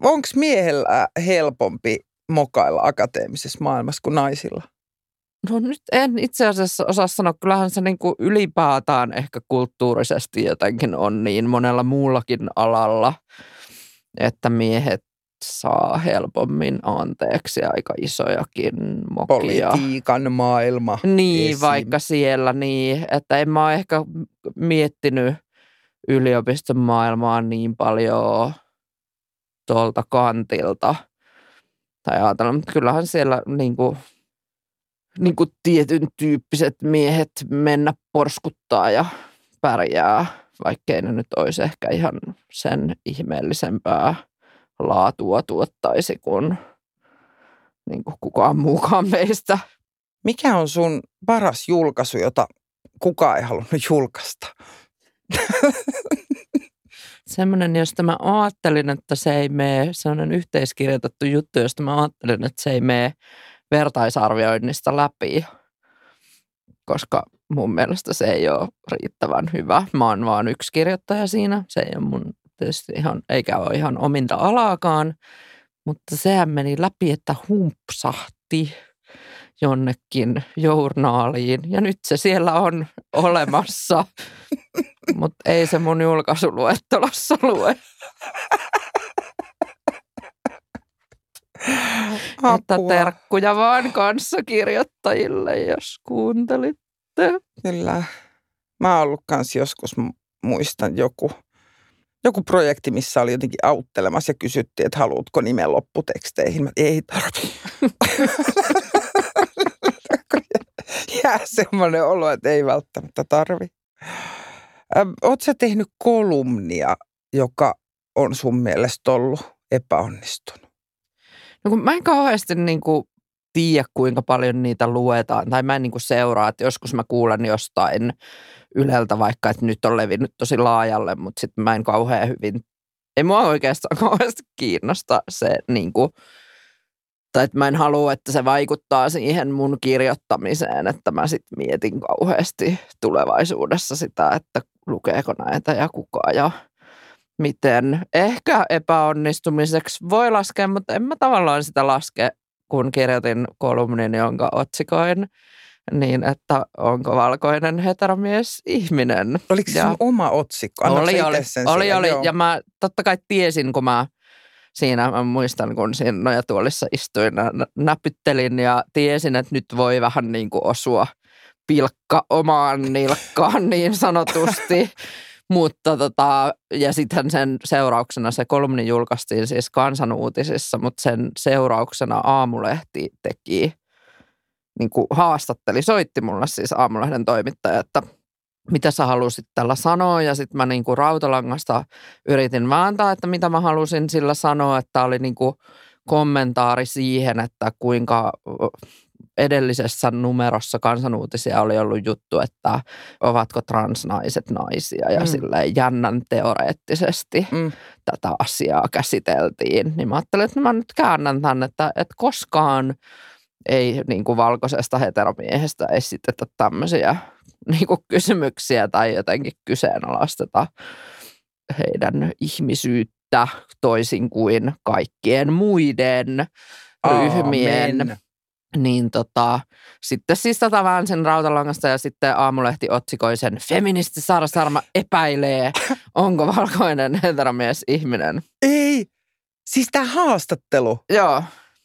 Onko miehellä helpompi mokailla akateemisessa maailmassa kuin naisilla? No nyt en itse asiassa osaa sanoa. Kyllähän se niin kuin ylipäätään ehkä kulttuurisesti jotenkin on niin monella muullakin alalla, että miehet saa helpommin anteeksi aika isojakin mokia. Politiikan maailma. Niin, esim. vaikka siellä niin, että en mä ole ehkä miettinyt yliopiston maailmaa niin paljon tuolta kantilta. Tai ajatellaan, mutta kyllähän siellä niin kuin, niin kuin tietyn tyyppiset miehet mennä porskuttaa ja pärjää, vaikkei ne nyt olisi ehkä ihan sen ihmeellisempää laatua tuottaisi kuin, niin kuin kukaan muukaan meistä. Mikä on sun paras julkaisu, jota kukaan ei halunnut julkaista? Semmoinen, josta mä ajattelin, että se ei mene, on yhteiskirjoitettu juttu, josta mä ajattelin, että se ei mene vertaisarvioinnista läpi, koska mun mielestä se ei ole riittävän hyvä. Mä oon vaan yksi kirjoittaja siinä, se ei ole mun tietysti ihan, eikä ole ihan ominta alaakaan, mutta sehän meni läpi, että humpsahti jonnekin journaaliin ja nyt se siellä on olemassa, mutta ei se mun julkaisuluettelossa lue. Että terkkuja vaan kanssakirjoittajille, jos kuuntelitte. Kyllä. Mä oon ollut kans joskus, muistan joku, joku projekti, missä oli jotenkin auttelemassa ja kysyttiin, että haluatko nimen lopputeksteihin. Mä, ei tarvi. Jää semmoinen olo, että ei välttämättä tarvi. Oletko sä tehnyt kolumnia, joka on sun mielestä ollut epäonnistunut? No kun mä en kauheasti niin kuin tiedä, kuinka paljon niitä luetaan. Tai mä en niin kuin seuraa, että joskus mä kuulen jostain Yleltä vaikka, että nyt on levinnyt tosi laajalle, mutta sitten mä en kauhean hyvin, ei mua oikeastaan kauheasti kiinnosta se niin kuin, tai että mä en halua, että se vaikuttaa siihen mun kirjoittamiseen, että mä sitten mietin kauheasti tulevaisuudessa sitä, että lukeeko näitä ja kuka ja miten. Ehkä epäonnistumiseksi voi laskea, mutta en mä tavallaan sitä laske, kun kirjoitin kolumnin, jonka otsikoin niin, että onko valkoinen heteromies ihminen. Oliko se ja, oma otsikko? Anna oli, oli, sen oli, oli. Ja mä totta kai tiesin, kun mä siinä, mä muistan, kun siinä nojatuolissa istuin, näpyttelin ja tiesin, että nyt voi vähän niin kuin osua pilkka omaan nilkkaan niin sanotusti. Mutta tota, ja sitten sen seurauksena se kolumni julkaistiin siis kansanuutisissa, mutta sen seurauksena Aamulehti teki, niin kuin haastatteli, soitti mulle siis Aamulehden toimittaja, että mitä sä halusit tällä sanoa. Ja sitten mä niin kuin rautalangasta yritin vääntää, että mitä mä halusin sillä sanoa, että oli niin kuin kommentaari siihen, että kuinka edellisessä numerossa kansanuutisia oli ollut juttu, että ovatko transnaiset naisia ja mm. silleen jännän teoreettisesti mm. tätä asiaa käsiteltiin. Niin mä ajattelin, että mä nyt käännän tämän, että, että koskaan ei niin kuin valkoisesta heteromiehestä esitetä tämmöisiä niin kuin kysymyksiä tai jotenkin kyseenalaisteta heidän ihmisyyttä toisin kuin kaikkien muiden ryhmien. Niin tota, sitten siis tota vähän sen rautalangasta ja sitten aamulehti otsikoi sen Feministi Saara Sarma epäilee, onko valkoinen heteromies ihminen. Ei, siis tämä haastattelu. Joo.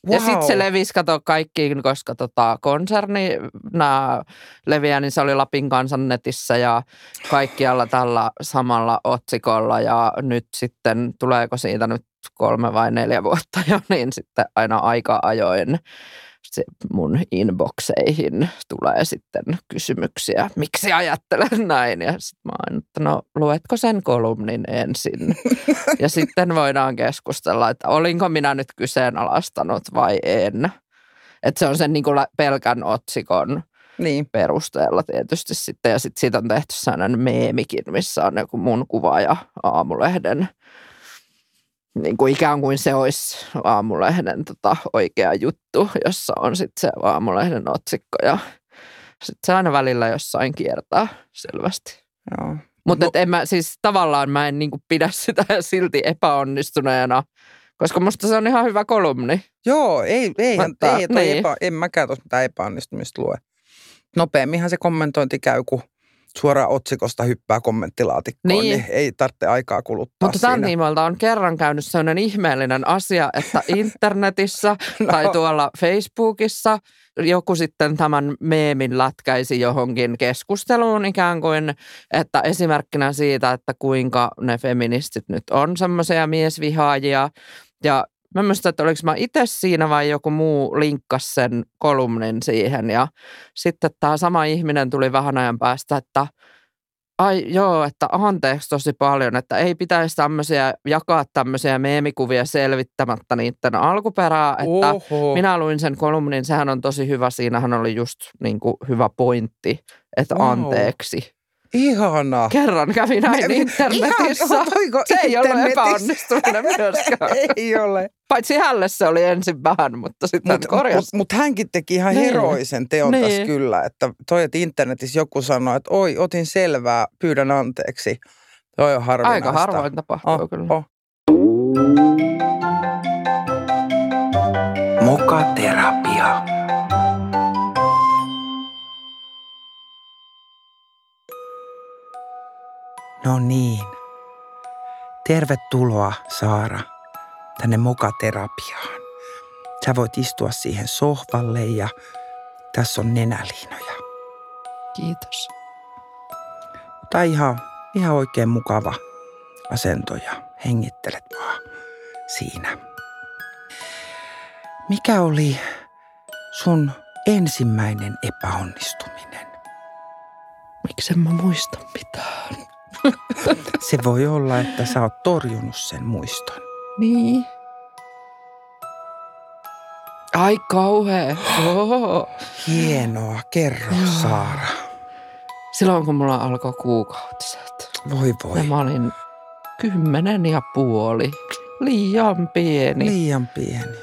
Wow. Ja sitten se levisi, kato kaikkiin, koska tota, konserni nämä leviää, niin se oli Lapin kansan netissä ja kaikkialla tällä samalla otsikolla. Ja nyt sitten, tuleeko siitä nyt kolme vai neljä vuotta jo, niin sitten aina aika ajoin se mun inboxeihin tulee sitten kysymyksiä, miksi ajattelen näin. Ja sitten mä oon, että no luetko sen kolumnin ensin? ja sitten voidaan keskustella, että olinko minä nyt kyseenalaistanut vai en. Että se on sen niin kuin pelkän otsikon niin. perusteella tietysti sitten. Ja sitten siitä on tehty sellainen meemikin, missä on joku mun kuva ja aamulehden – niin kuin ikään kuin se olisi aamulehden tota, oikea juttu, jossa on sitten se aamulehden otsikko ja sitten se aina välillä jossain kiertää selvästi. Joo. Mutta no. en mä siis tavallaan mä en niinku pidä sitä silti epäonnistuneena, koska musta se on ihan hyvä kolumni. Joo, ei, ei, Mutta, ei, niin. epä, en mäkään tuossa mitään epäonnistumista lue. Nopeamminhan se kommentointi käy, kun suoraan otsikosta hyppää kommenttilaatikkoon, niin, niin ei tarvitse aikaa kuluttaa Mutta tämän tiimoilta on kerran käynyt sellainen ihmeellinen asia, että internetissä no. tai tuolla Facebookissa joku sitten tämän meemin lätkäisi johonkin keskusteluun ikään kuin, että esimerkkinä siitä, että kuinka ne feministit nyt on semmoisia miesvihaajia. Ja Mä muistan, että oliko mä itse siinä vai joku muu linkkas sen kolumnin siihen. Ja sitten tämä sama ihminen tuli vähän ajan päästä, että ai joo, että anteeksi tosi paljon, että ei pitäisi tämmöisiä, jakaa tämmöisiä meemikuvia selvittämättä niiden alkuperää. Että Oho. minä luin sen kolumnin, sehän on tosi hyvä, siinähän oli just niin kuin hyvä pointti, että anteeksi. Ihana. Kerran kävi näin Me, internetissä. Ihan, se ei ole epäonnistuminen myöskään. ei ole. Paitsi hälle se oli ensin vähän, mutta sitten mut, korjasi. Mutta mut hänkin teki ihan niin. heroisen teon niin. tässä kyllä. Että toi, että internetissä joku sanoi, että oi, otin selvää, pyydän anteeksi. Toi on harvinaista. Aika harvoin tapahtuu oh, kyllä. Oh. Mokaterapia. No niin. Tervetuloa, Saara, tänne mokaterapiaan. Sä voit istua siihen sohvalle ja tässä on nenäliinoja. Kiitos. Tai ihan, ihan oikein mukava asento ja hengittelet vaan siinä. Mikä oli sun ensimmäinen epäonnistuminen? Miksi en mä muista mitään? Se voi olla, että sä oot torjunut sen muiston. Niin. Ai kauhea. Oho. Hienoa, kerro Joo. Saara. Silloin kun mulla alkoi kuukautiset. Voi voi, Ja mä olin kymmenen ja puoli. Liian pieni. liian pieni.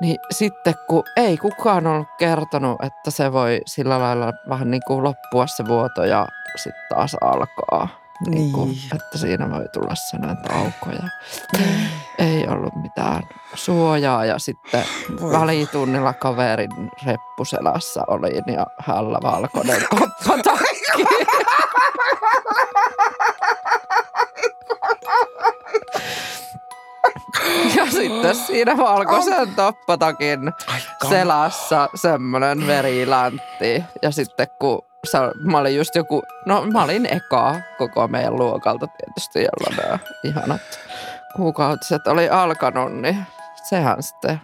Niin sitten kun ei kukaan ollut kertonut, että se voi sillä lailla vähän niin kuin loppua se vuoto ja sitten taas alkaa. Niin kuin, Niin. että siinä voi tulla sellainen tauko ja ei ollut mitään suojaa ja sitten Voi välitunnilla kaverin reppuselässä olin ja hällä valkoinen koppatakki. Ja sitten siinä valkoisen toppatakin selässä semmoinen veriläntti. Ja sitten kun se, mä olin just joku, no mä olin eka koko meidän luokalta tietysti, jolla nämä ihanat kuukautiset oli alkanut, niin sehän sitten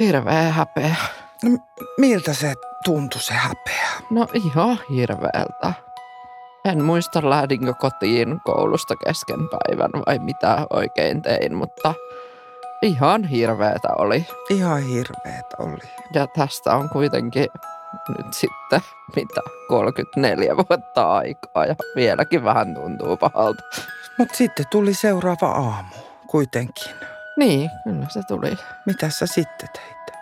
hirveä häpeä. No, miltä se tuntui se häpeä? No ihan hirveältä. En muista lähdinkö kotiin koulusta kesken päivän vai mitä oikein tein, mutta ihan hirveetä oli. Ihan hirveet oli. Ja tästä on kuitenkin nyt sitten mitä 34 vuotta aikaa ja vieläkin vähän tuntuu pahalta. Mutta sitten tuli seuraava aamu kuitenkin. Niin, kyllä se tuli. Mitä sä sitten teit?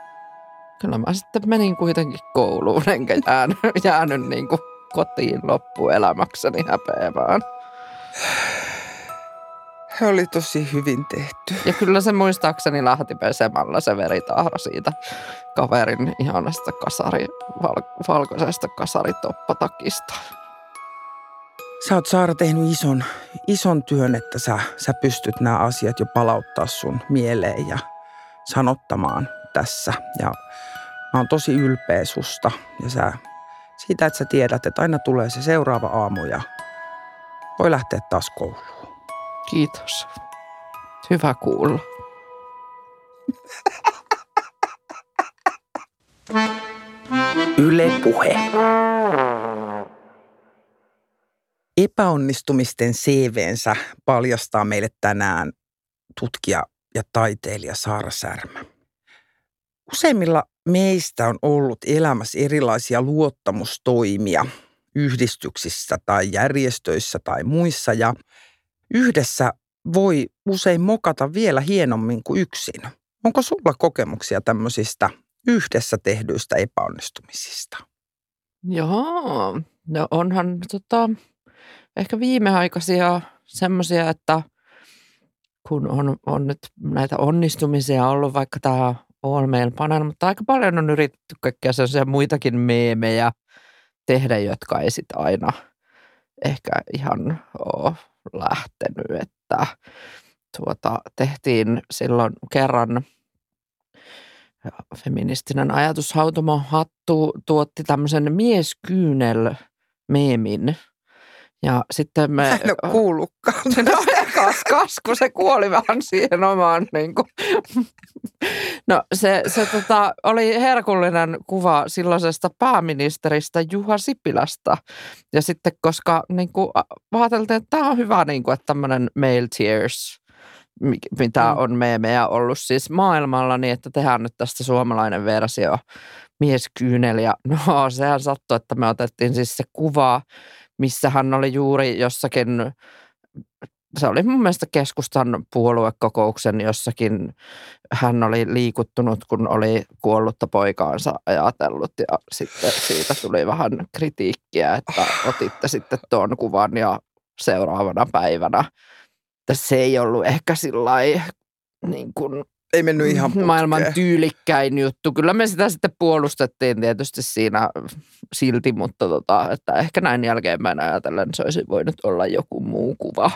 Kyllä mä sitten menin kuitenkin kouluun enkä jäänyt, jäänyt niin kuin kotiin loppuelämäkseni häpeämään. Se oli tosi hyvin tehty. Ja kyllä se muistaakseni lähti pesemällä se veritahra siitä kaverin ihanasta kasari, val, valkoisesta kasaritoppatakista. Sä oot Saara tehnyt ison, ison työn, että sä, sä pystyt nämä asiat jo palauttaa sun mieleen ja sanottamaan tässä. Ja mä oon tosi ylpeä susta ja sä, siitä, että sä tiedät, että aina tulee se seuraava aamu ja voi lähteä taas kouluun. Kiitos. Hyvä kuulla. Yle Puhe. Epäonnistumisten CVnsä paljastaa meille tänään tutkija ja taiteilija Saara Särmä. Useimmilla meistä on ollut elämässä erilaisia luottamustoimia yhdistyksissä tai järjestöissä tai muissa ja yhdessä voi usein mokata vielä hienommin kuin yksin. Onko sulla kokemuksia tämmöisistä yhdessä tehdyistä epäonnistumisista? Joo, no onhan tota, ehkä viimeaikaisia semmoisia, että kun on, on nyt näitä onnistumisia ollut, vaikka tämä All Mail Panel, mutta aika paljon on yritetty kaikkia sellaisia muitakin meemejä tehdä, jotka ei sit aina ehkä ihan ole lähtenyt, että tuota, tehtiin silloin kerran feministinen ajatushautomo Hattu tuotti tämmöisen mieskyynel meemin. Ja sitten me... Mä en ole kuullutkaan. No kas, kas, kun se kuoli vähän siihen omaan niin kuin. No se, se tota, oli herkullinen kuva silloisesta pääministeristä Juha Sipilästä. Ja sitten koska niin kuin, ajateltiin, että tämä on hyvä, niin kuin, että tämmöinen male tears, mi- mitä Mm. on meemejä ollut siis maailmalla, niin että tehdään nyt tästä suomalainen versio mieskyynel. Ja no sehän sattui, että me otettiin siis se kuva, missä hän oli juuri jossakin se oli mun mielestä keskustan puoluekokouksen jossakin, hän oli liikuttunut, kun oli kuollutta poikaansa ajatellut ja sitten siitä tuli vähän kritiikkiä, että otitte sitten tuon kuvan ja seuraavana päivänä. Että se ei ollut ehkä sillä niin kuin Ei mennyt ihan putkeen. maailman tyylikkäin juttu. Kyllä me sitä sitten puolustettiin tietysti siinä silti, mutta tota, että ehkä näin jälkeenpäin ajatellen se olisi voinut olla joku muu kuva.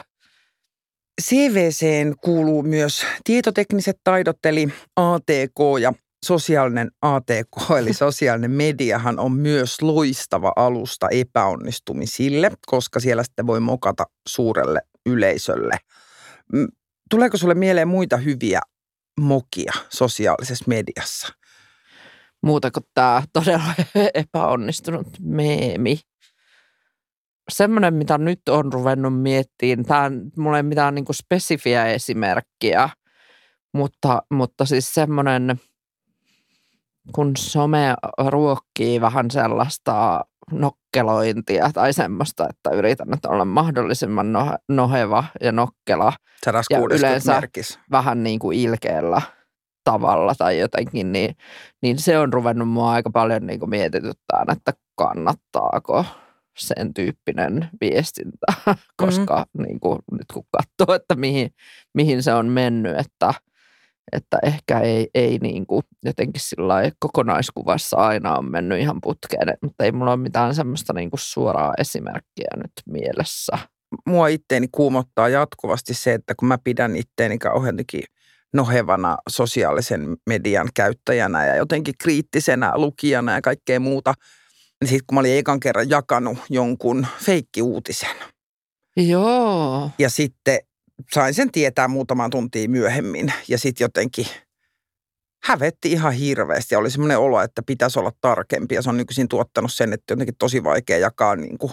CVCen kuuluu myös tietotekniset taidot, eli ATK ja sosiaalinen ATK, eli sosiaalinen mediahan on myös loistava alusta epäonnistumisille, koska siellä sitten voi mokata suurelle yleisölle. Tuleeko sulle mieleen muita hyviä mokia sosiaalisessa mediassa? Muuta kuin tämä todella epäonnistunut meemi. Semmoinen, mitä nyt on ruvennut miettimään, tämä mulla ei mitään niin spesifiä esimerkkiä, mutta, mutta siis semmoinen, kun some ruokkii vähän sellaista nokkelointia tai semmoista, että yritän että olla mahdollisimman noheva ja nokkela. ja yleensä merkis. vähän niin kuin ilkeällä tavalla tai jotenkin, niin, niin se on ruvennut mua aika paljon niin kuin mietityttään, että kannattaako sen tyyppinen viestintä, koska mm. niin kuin, nyt kun katsoo, että mihin, mihin se on mennyt, että – että ehkä ei, ei niin kuin jotenkin sillä kokonaiskuvassa aina on mennyt ihan putkeen, mutta ei mulla ole mitään semmoista niin kuin suoraa esimerkkiä nyt mielessä. Mua itteeni kuumottaa jatkuvasti se, että kun mä pidän itteeni kauhean nohevana sosiaalisen median käyttäjänä ja jotenkin kriittisenä lukijana ja kaikkea muuta, niin sitten kun mä olin ekan kerran jakanut jonkun feikkiuutisen. Joo. Ja sitten sain sen tietää muutaman tuntia myöhemmin ja sitten jotenkin hävetti ihan hirveästi ja oli semmoinen olo, että pitäisi olla tarkempi ja se on nykyisin tuottanut sen, että jotenkin tosi vaikea jakaa niin kuin,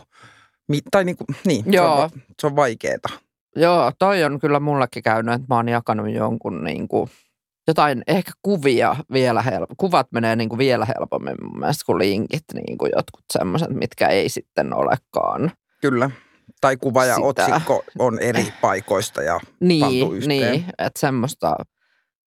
tai niin kuin, niin, Joo. Se, on, se on vaikeeta. Joo, toi on kyllä mullakin käynyt, että mä oon jakanut jonkun niin kuin, jotain ehkä kuvia vielä helpommin. Kuvat menee niin kuin vielä helpommin mun mielestä kuin linkit, niin kuin jotkut semmoiset, mitkä ei sitten olekaan. Kyllä. Tai kuva ja sitä. otsikko on eri paikoista ja niin. Niin, että semmoista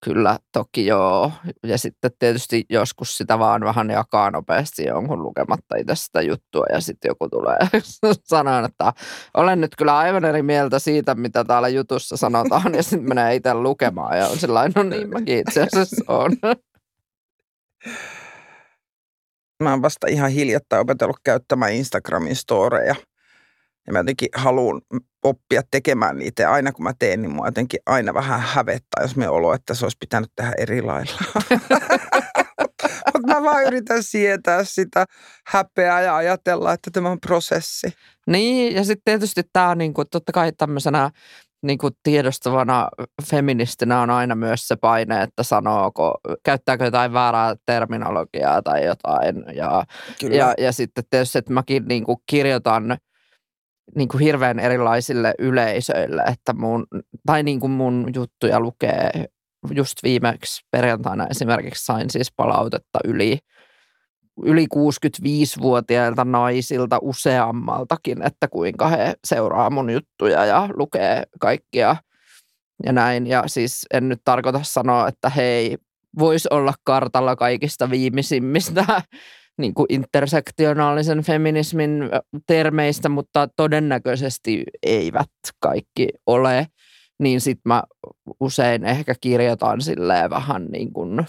kyllä toki joo. Ja sitten tietysti joskus sitä vaan vähän jakaa nopeasti jonkun lukematta itse sitä juttua ja sitten joku tulee sanoa, että olen nyt kyllä aivan eri mieltä siitä, mitä täällä jutussa sanotaan ja sitten menee itse lukemaan ja on sellainen, no niin mäkin itse asiassa on. Mä oon vasta ihan hiljattain opetellut käyttämään Instagramin storeja – ja mä jotenkin haluan oppia tekemään niitä. Ja aina kun mä teen, niin mua jotenkin aina vähän hävettää, jos me olo, että se olisi pitänyt tehdä eri lailla. Mutta mä vaan yritän sietää sitä häpeää ja ajatella, että tämä on prosessi. Niin, ja sitten tietysti tämä niinku, totta kai tämmöisenä niin kuin tiedostavana feministinä on aina myös se paine, että sanooko, käyttääkö jotain väärää terminologiaa tai jotain. Ja, ja, ja sitten tietysti, että mäkin niin kuin kirjoitan – niin kuin hirveän erilaisille yleisöille, että mun, tai niin kuin mun juttuja lukee just viimeksi perjantaina esimerkiksi sain siis palautetta yli, yli 65-vuotiailta naisilta useammaltakin, että kuinka he seuraa mun juttuja ja lukee kaikkia ja näin. Ja siis en nyt tarkoita sanoa, että hei, voisi olla kartalla kaikista viimeisimmistä niin kuin intersektionaalisen feminismin termeistä, mutta todennäköisesti eivät kaikki ole, niin sitten mä usein ehkä kirjoitan silleen vähän niin kuin,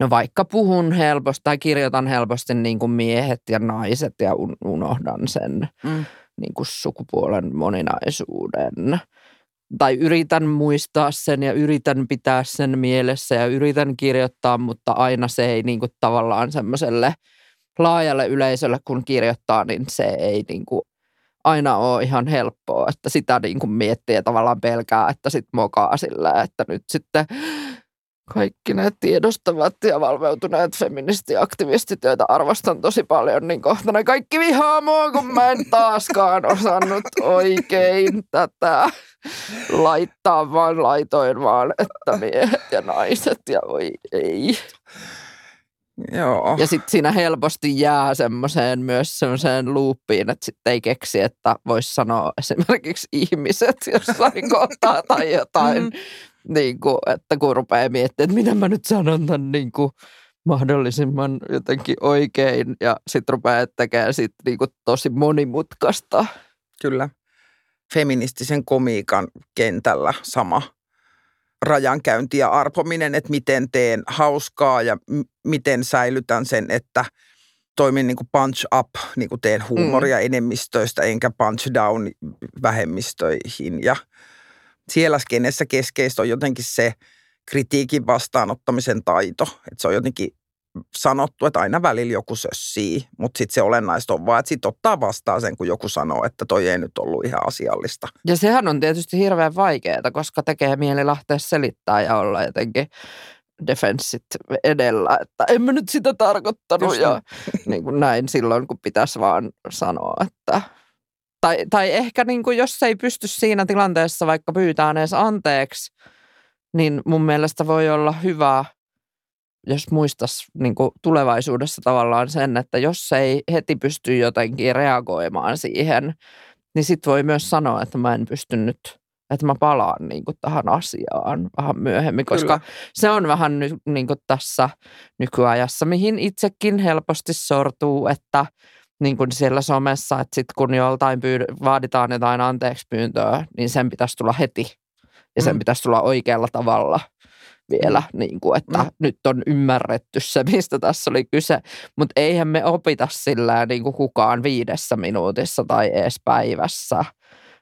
no vaikka puhun helposti tai kirjoitan helposti niin kuin miehet ja naiset ja unohdan sen mm. niin kuin sukupuolen moninaisuuden tai yritän muistaa sen ja yritän pitää sen mielessä ja yritän kirjoittaa, mutta aina se ei niin kuin tavallaan semmoiselle laajalle yleisölle, kun kirjoittaa, niin se ei niin kuin aina ole ihan helppoa, että sitä niin kuin miettii ja tavallaan pelkää, että sitten mokaa sillä, että nyt sitten kaikki ne tiedostavat ja valveutuneet feministiaktivistit, joita arvostan tosi paljon, niin kohta ne kaikki vihaa mua, kun mä en taaskaan osannut oikein tätä laittaa, vaan laitoin vaan, että miehet ja naiset ja oi ei. Joo. Ja sitten siinä helposti jää semmoiseen myös semmoiseen luuppiin, että sitten ei keksi, että voisi sanoa esimerkiksi ihmiset jossain kohtaa tai jotain. Mm niin kuin, että kun rupeaa miettimään, että mitä mä nyt sanon tämän niin kuin mahdollisimman jotenkin oikein ja sitten rupeaa tekemään sit niin kuin tosi monimutkaista. Kyllä. Feministisen komiikan kentällä sama rajankäynti ja arpominen, että miten teen hauskaa ja m- miten säilytän sen, että toimin niin kuin punch up, niin kuin teen huumoria mm. enemmistöistä enkä punch down vähemmistöihin ja – siellä skenessä keskeistä on jotenkin se kritiikin vastaanottamisen taito. Että se on jotenkin sanottu, että aina välillä joku sössii, mutta sitten se olennaista on vaan, että sitten ottaa vastaan sen, kun joku sanoo, että toi ei nyt ollut ihan asiallista. Ja sehän on tietysti hirveän vaikeaa, koska tekee mieli lähteä selittämään ja olla jotenkin defenssit edellä, että en mä nyt sitä tarkoittanut Just ja niin kuin näin silloin, kun pitäisi vaan sanoa, että tai, tai ehkä niin kuin jos ei pysty siinä tilanteessa vaikka pyytämään edes anteeksi, niin mun mielestä voi olla hyvä, jos muistaisi niin kuin tulevaisuudessa tavallaan sen, että jos ei heti pysty jotenkin reagoimaan siihen, niin sitten voi myös sanoa, että mä en pysty nyt että mä palaan niin kuin tähän asiaan vähän myöhemmin, koska Kyllä. se on vähän nyt niin kuin tässä nykyajassa, mihin itsekin helposti sortuu, että niin kuin siellä somessa, että sitten kun joltain pyyd- vaaditaan jotain anteeksi pyyntöä, niin sen pitäisi tulla heti ja sen mm. pitäisi tulla oikealla tavalla vielä, mm. niin kuin, että mm. nyt on ymmärretty se, mistä tässä oli kyse. Mutta eihän me opita sillä niin kuin kukaan viidessä minuutissa tai edes päivässä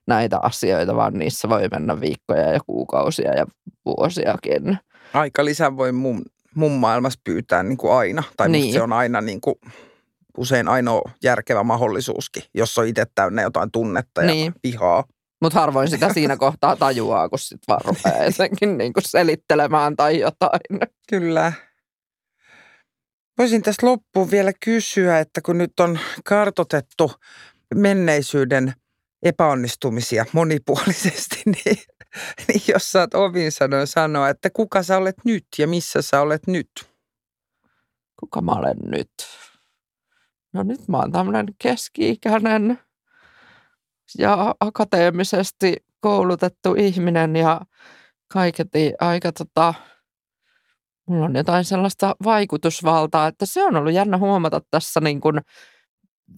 näitä asioita, vaan niissä voi mennä viikkoja ja kuukausia ja vuosiakin. Aika lisää voi mun, mun maailmassa pyytää niin kuin aina, tai niin. se on aina niin kuin, usein ainoa järkevä mahdollisuuskin, jos on itse täynnä jotain tunnetta ja niin. vihaa. Mutta harvoin sitä siinä kohtaa tajuaa, kun sitten vaan rupeaa jotenkin niin kuin selittelemään tai jotain. Kyllä. Voisin tässä loppuun vielä kysyä, että kun nyt on kartotettu menneisyyden – epäonnistumisia monipuolisesti, niin, niin jos saat ovin sanoin sanoa, että kuka sä olet nyt ja missä sä olet nyt? Kuka mä olen nyt? No nyt mä oon tämmöinen keski-ikäinen ja akateemisesti koulutettu ihminen ja kaiketi aika tota, mulla on jotain sellaista vaikutusvaltaa, että se on ollut jännä huomata tässä niin kuin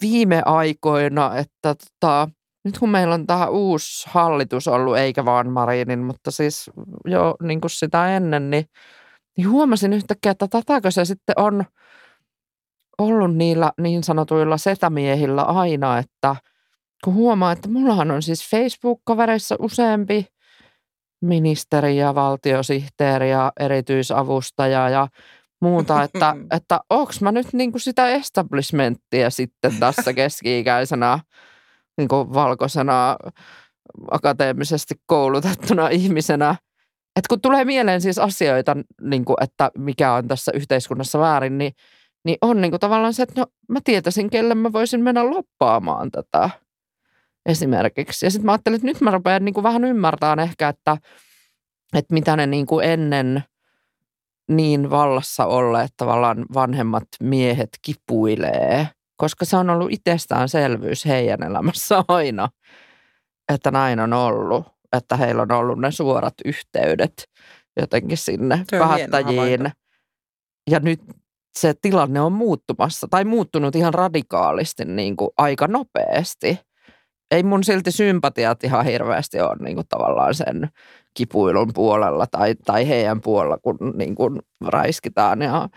viime aikoina, että tota, nyt kun meillä on tämä uusi hallitus ollut, eikä vaan Marinin, mutta siis jo niin kuin sitä ennen, niin, niin huomasin yhtäkkiä, että tätäkö se sitten on ollut niillä niin sanotuilla setämiehillä aina, että kun huomaa, että mullahan on siis Facebook-kavereissa useampi ministeri ja valtiosihteeri ja erityisavustaja ja muuta, että, että onko mä nyt niin kuin sitä establishmenttia sitten tässä keski-ikäisenä niin kuin valkoisena akateemisesti koulutettuna ihmisenä. Et kun tulee mieleen siis asioita, niin kuin, että mikä on tässä yhteiskunnassa väärin, niin, niin on niin kuin tavallaan se, että no, mä tietäisin, kelle mä voisin mennä loppaamaan tätä esimerkiksi. Ja sitten mä ajattelin, että nyt mä rupean niin kuin vähän ymmärtämään ehkä, että, että mitä ne niin kuin ennen niin vallassa olleet tavallaan vanhemmat miehet kipuilee – koska se on ollut itsestäänselvyys heidän elämässä aina, että näin on ollut, että heillä on ollut ne suorat yhteydet jotenkin sinne päättäjiin. Ja nyt se tilanne on muuttumassa tai muuttunut ihan radikaalisti niin kuin aika nopeasti. Ei mun silti sympatiat ihan hirveästi ole niin kuin tavallaan sen kipuilun puolella tai, tai heidän puolella, kun niin kuin raiskitaan ja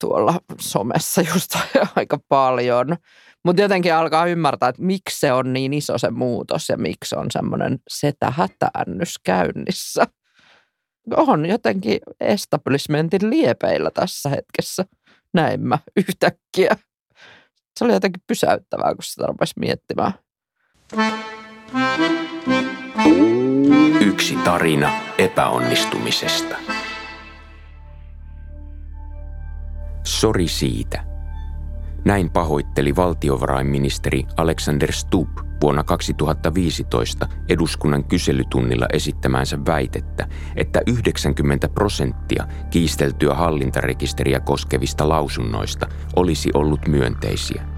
tuolla somessa just aika paljon. Mutta jotenkin alkaa ymmärtää, että miksi se on niin iso se muutos ja miksi on semmoinen setähätäännys käynnissä. On jotenkin establishmentin liepeillä tässä hetkessä, näin mä yhtäkkiä. Se oli jotenkin pysäyttävää, kun sitä rupesi miettimään. Yksi tarina epäonnistumisesta. Sori siitä. Näin pahoitteli valtiovarainministeri Alexander Stubb vuonna 2015 eduskunnan kyselytunnilla esittämäänsä väitettä, että 90 prosenttia kiisteltyä hallintarekisteriä koskevista lausunnoista olisi ollut myönteisiä.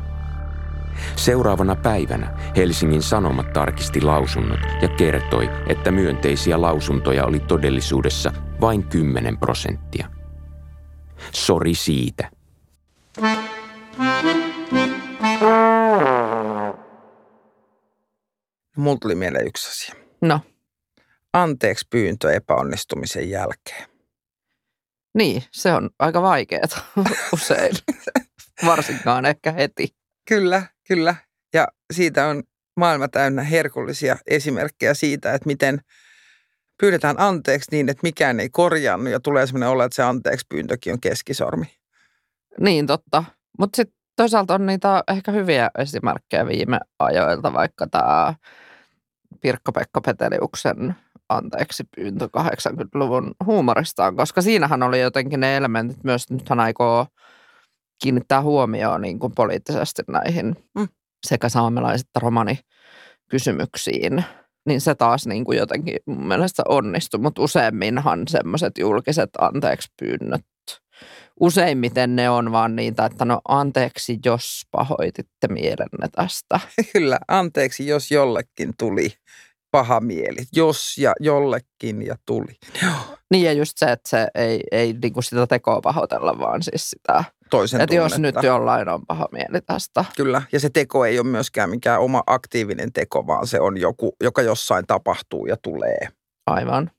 Seuraavana päivänä Helsingin Sanomat tarkisti lausunnot ja kertoi, että myönteisiä lausuntoja oli todellisuudessa vain 10 prosenttia. Sori siitä. Mulla tuli mieleen yksi asia. No. Anteeksi pyyntö epäonnistumisen jälkeen. Niin, se on aika vaikeaa usein. Varsinkaan ehkä heti. Kyllä, kyllä. Ja siitä on maailma täynnä herkullisia esimerkkejä siitä, että miten pyydetään anteeksi niin, että mikään ei korjaannu ja tulee sellainen olo, että se anteeksi pyyntökin on keskisormi. Niin totta. Mutta sitten toisaalta on niitä ehkä hyviä esimerkkejä viime ajoilta, vaikka tämä Pirkko-Pekka Peteliuksen anteeksi pyyntö 80-luvun huumoristaan, koska siinähän oli jotenkin ne elementit myös, että nythän aikoo kiinnittää huomioon niin kuin poliittisesti näihin mm. sekä saamelaiset että romanikysymyksiin. Niin se taas niin kuin jotenkin mun mielestä onnistui, mutta useimminhan semmoiset julkiset anteeksi pyynnöt useimmiten ne on vaan niitä, että no anteeksi, jos pahoititte mielenne tästä. Kyllä, anteeksi, jos jollekin tuli paha mieli. Jos ja jollekin ja tuli. Joo. Niin ja just se, että se ei, ei niin kuin sitä tekoa pahoitella, vaan siis sitä, Toisen että jos nyt jollain on paha mieli tästä. Kyllä, ja se teko ei ole myöskään mikään oma aktiivinen teko, vaan se on joku, joka jossain tapahtuu ja tulee. Aivan.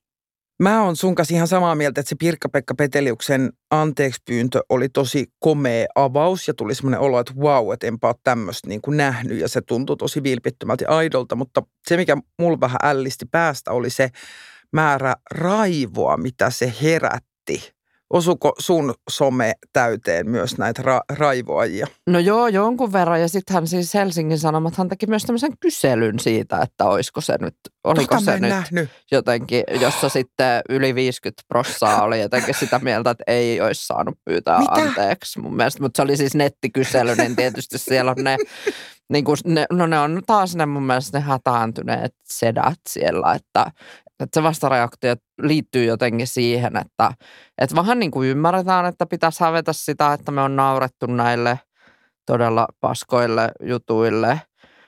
Mä oon sun kanssa ihan samaa mieltä, että se Pirkka-Pekka Peteliuksen anteeksi pyyntö oli tosi komea avaus ja tuli semmoinen olo, että wow, että enpä ole tämmöistä niin kuin nähnyt ja se tuntui tosi vilpittömältä ja aidolta, mutta se mikä mulla vähän ällisti päästä oli se määrä raivoa, mitä se herätti Osuko sun some täyteen myös näitä ra- raivoajia? No joo, jonkun verran. Ja sittenhän siis Helsingin Sanomathan teki myös tämmöisen kyselyn siitä, että olisiko se nyt, oliko Tota mä se en nyt nähnyt. jotenkin, jossa sitten yli 50 prossaa oli jotenkin sitä mieltä, että ei olisi saanut pyytää Mitä? anteeksi mun mielestä. Mutta se oli siis nettikysely, niin tietysti siellä on ne, niin kuin ne, no ne on taas ne mun mielestä ne hätääntyneet sedät siellä, että, että se vastareaktio liittyy jotenkin siihen, että, että vähän niin kuin ymmärretään, että pitäisi hävetä sitä, että me on naurettu näille todella paskoille jutuille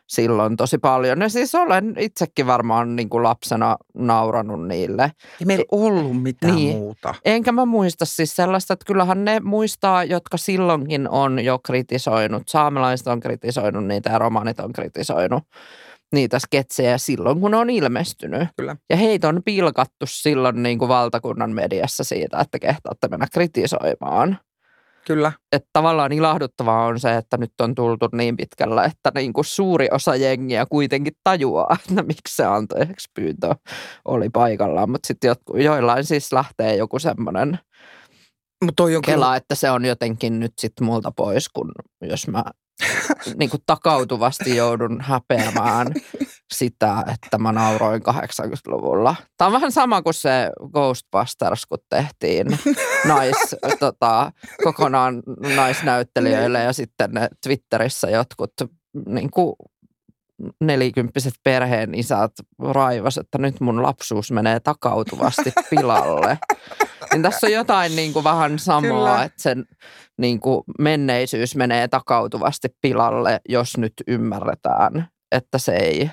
silloin tosi paljon. Ja siis olen itsekin varmaan niin kuin lapsena nauranut niille. Ei meillä ollut mitään Niin. muuta. Enkä mä muista siis sellaista, että kyllähän ne muistaa, jotka silloinkin on jo kritisoinut. Saamelaiset on kritisoinut niitä ja romanit on kritisoinut niitä sketsejä silloin, kun ne on ilmestynyt. Kyllä. Ja heitä on pilkattu silloin niin kuin valtakunnan mediassa siitä, että kehtaatte mennä kritisoimaan. Kyllä. Että tavallaan ilahduttavaa on se, että nyt on tultu niin pitkällä, että niin kuin suuri osa jengiä kuitenkin tajuaa, että miksi se anteeksi pyyntö oli paikallaan. Mutta sitten joillain siis lähtee joku semmoinen toi on kyllä, kela, että se on jotenkin nyt sitten multa pois, kun jos mä niin kuin takautuvasti joudun häpeämään sitä, että mä nauroin 80-luvulla. Tämä on vähän sama kuin se Ghostbusters, kun tehtiin nais, tota, kokonaan naisnäyttelijöille ja sitten ne Twitterissä jotkut niin kuin nelikymppiset perheen isät raivas, että nyt mun lapsuus menee takautuvasti pilalle. Niin tässä on jotain niin kuin vähän samaa, Kyllä. että sen niin kuin menneisyys menee takautuvasti pilalle, jos nyt ymmärretään, että se ei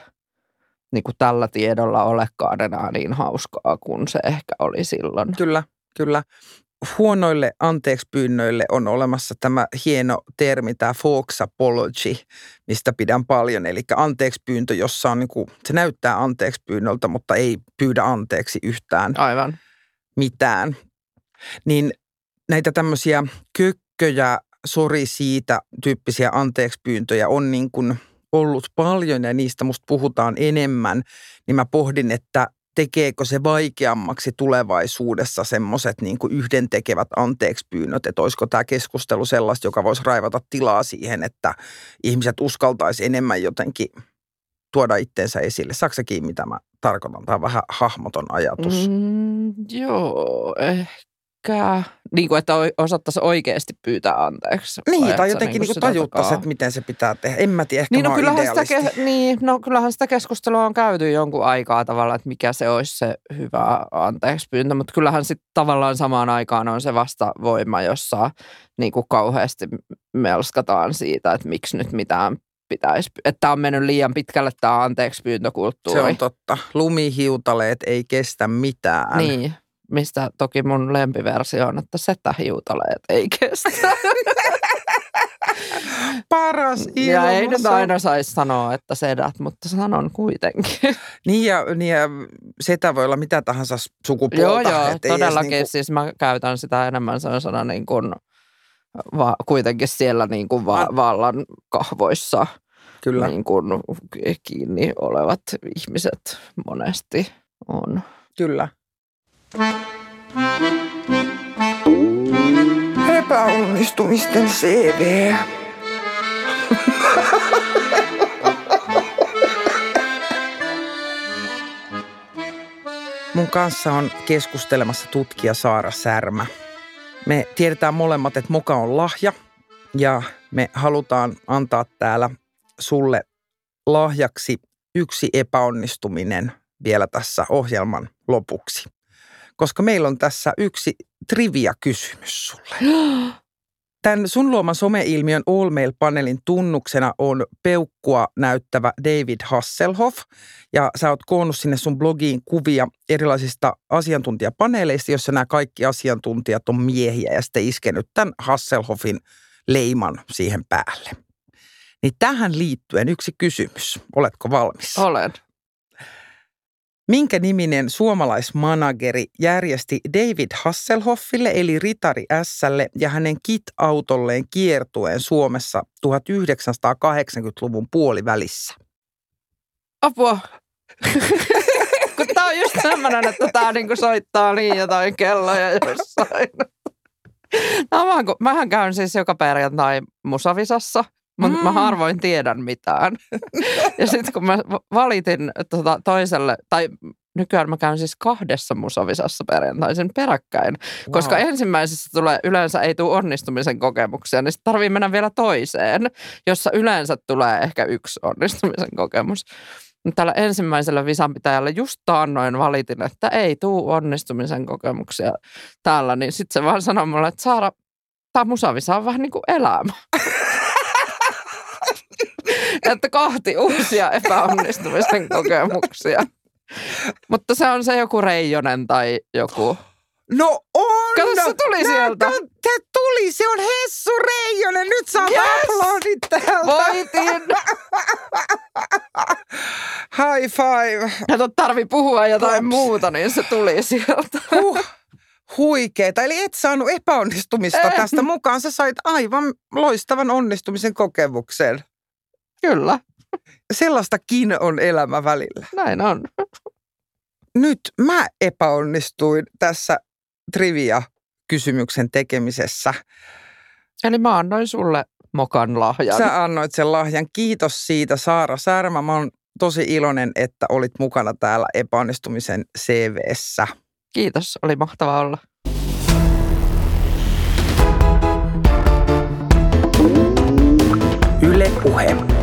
niin kuin tällä tiedolla olekaan enää niin hauskaa kuin se ehkä oli silloin. kyllä, kyllä. Huonoille anteekspyynnöille on olemassa tämä hieno termi, tämä Fox apology, mistä pidän paljon. Eli anteekspyyntö, jossa on niin kuin, se näyttää anteekspyynnöltä, mutta ei pyydä anteeksi yhtään Aivan. mitään. Niin näitä tämmöisiä kökköjä, sori siitä tyyppisiä anteekspyyntöjä on niin kuin ollut paljon ja niistä musta puhutaan enemmän, niin mä pohdin, että tekeekö se vaikeammaksi tulevaisuudessa semmoiset niin yhdentekevät anteekspyynnöt, että olisiko tämä keskustelu sellaista, joka voisi raivata tilaa siihen, että ihmiset uskaltaisi enemmän jotenkin tuoda itteensä esille. Kiinni, mitä mä tarkoitan? Tämä on vähän hahmoton ajatus. Mm, joo, ehkä. Niin kuin, että osattaisi oikeasti pyytää anteeksi. Niin, tai jotenkin niin sitä tajuttaisi, että miten se pitää tehdä. En mä tiedä, ehkä Niin no, kyllähän sitä, ke- niin, no kyllähän sitä keskustelua on käyty jonkun aikaa tavallaan, että mikä se olisi se hyvä anteeksi pyyntö, mutta kyllähän sitten tavallaan samaan aikaan on se vastavoima, jossa niin kuin kauheasti melskataan siitä, että miksi nyt mitään pitäisi, että tämä on mennyt liian pitkälle tämä anteeksi pyyntökulttuuri. Se on totta. Lumihiutaleet ei kestä mitään. Niin, mistä toki mun lempiversio on, että setähiutaleet ei kestä. Paras ja ei nyt ilmassa. aina saisi sanoa, että sedät, mutta sanon kuitenkin. Niin ja, niin ja setä voi olla mitä tahansa sukupuolta. joo, joo, et todellakin. niinku- Siis mä käytän sitä enemmän sellaisena niin kuin, va, kuitenkin siellä niin kuin va, vallan kahvoissa Kyllä. niin kuin kiinni olevat ihmiset monesti on. Kyllä. Epäonnistumisten CV. Mun kanssa on keskustelemassa tutkija Saara Särmä. Me tiedetään molemmat, että moka on lahja ja me halutaan antaa täällä sulle lahjaksi yksi epäonnistuminen vielä tässä ohjelman lopuksi. Koska meillä on tässä yksi trivia-kysymys sulle. Tämän sun luoman someilmiön All Mail-paneelin tunnuksena on peukkua näyttävä David Hasselhoff. Ja sä oot koonnut sinne sun blogiin kuvia erilaisista asiantuntijapaneeleista, jossa nämä kaikki asiantuntijat on miehiä ja sitten iskenyt tämän Hasselhoffin leiman siihen päälle. Niin tähän liittyen yksi kysymys. Oletko valmis? Olen. Minkä niminen suomalaismanageri järjesti David Hasselhoffille eli Ritari Sälle ja hänen kit-autolleen kiertueen Suomessa 1980-luvun puolivälissä? Apua. Kun tää on just semmoinen, että tää niinku soittaa niin jotain kelloja jossain. No, mä, mähän käyn siis joka perjantai musavisassa – mutta mm. mä harvoin tiedän mitään. ja sitten kun mä valitin tota toiselle, tai nykyään mä käyn siis kahdessa musavisassa perjantaisin peräkkäin, wow. koska ensimmäisessä tulee yleensä ei tule onnistumisen kokemuksia, niin sitten tarvii mennä vielä toiseen, jossa yleensä tulee ehkä yksi onnistumisen kokemus. Tällä ensimmäisellä visanpitäjällä just taannoin valitin, että ei tuu onnistumisen kokemuksia täällä, niin sitten se vaan sanoi mulle, että Saara, tämä musavisa on vähän niin kuin elämä. että kohti uusia epäonnistumisen kokemuksia. Mutta se on se joku Reijonen tai joku. No on! Kato, se tuli Nää, sieltä. Se tuli, se on Hessu Reijonen. Nyt saa yes! aplodit täältä. Voitin. High five. Kato, tarvi puhua jotain Pops. muuta, niin se tuli sieltä. Huh. Huikeeta. Eli et saanut epäonnistumista en. tästä mukaan. Sä sait aivan loistavan onnistumisen kokemuksen. Kyllä. Sellaistakin on elämä välillä. Näin on. Nyt mä epäonnistuin tässä trivia-kysymyksen tekemisessä. Eli mä annoin sulle mokan lahjan. Sä annoit sen lahjan. Kiitos siitä Saara Särmä. Mä oon tosi iloinen, että olit mukana täällä epäonnistumisen CVssä. Kiitos, oli mahtava olla. Yle Puhe.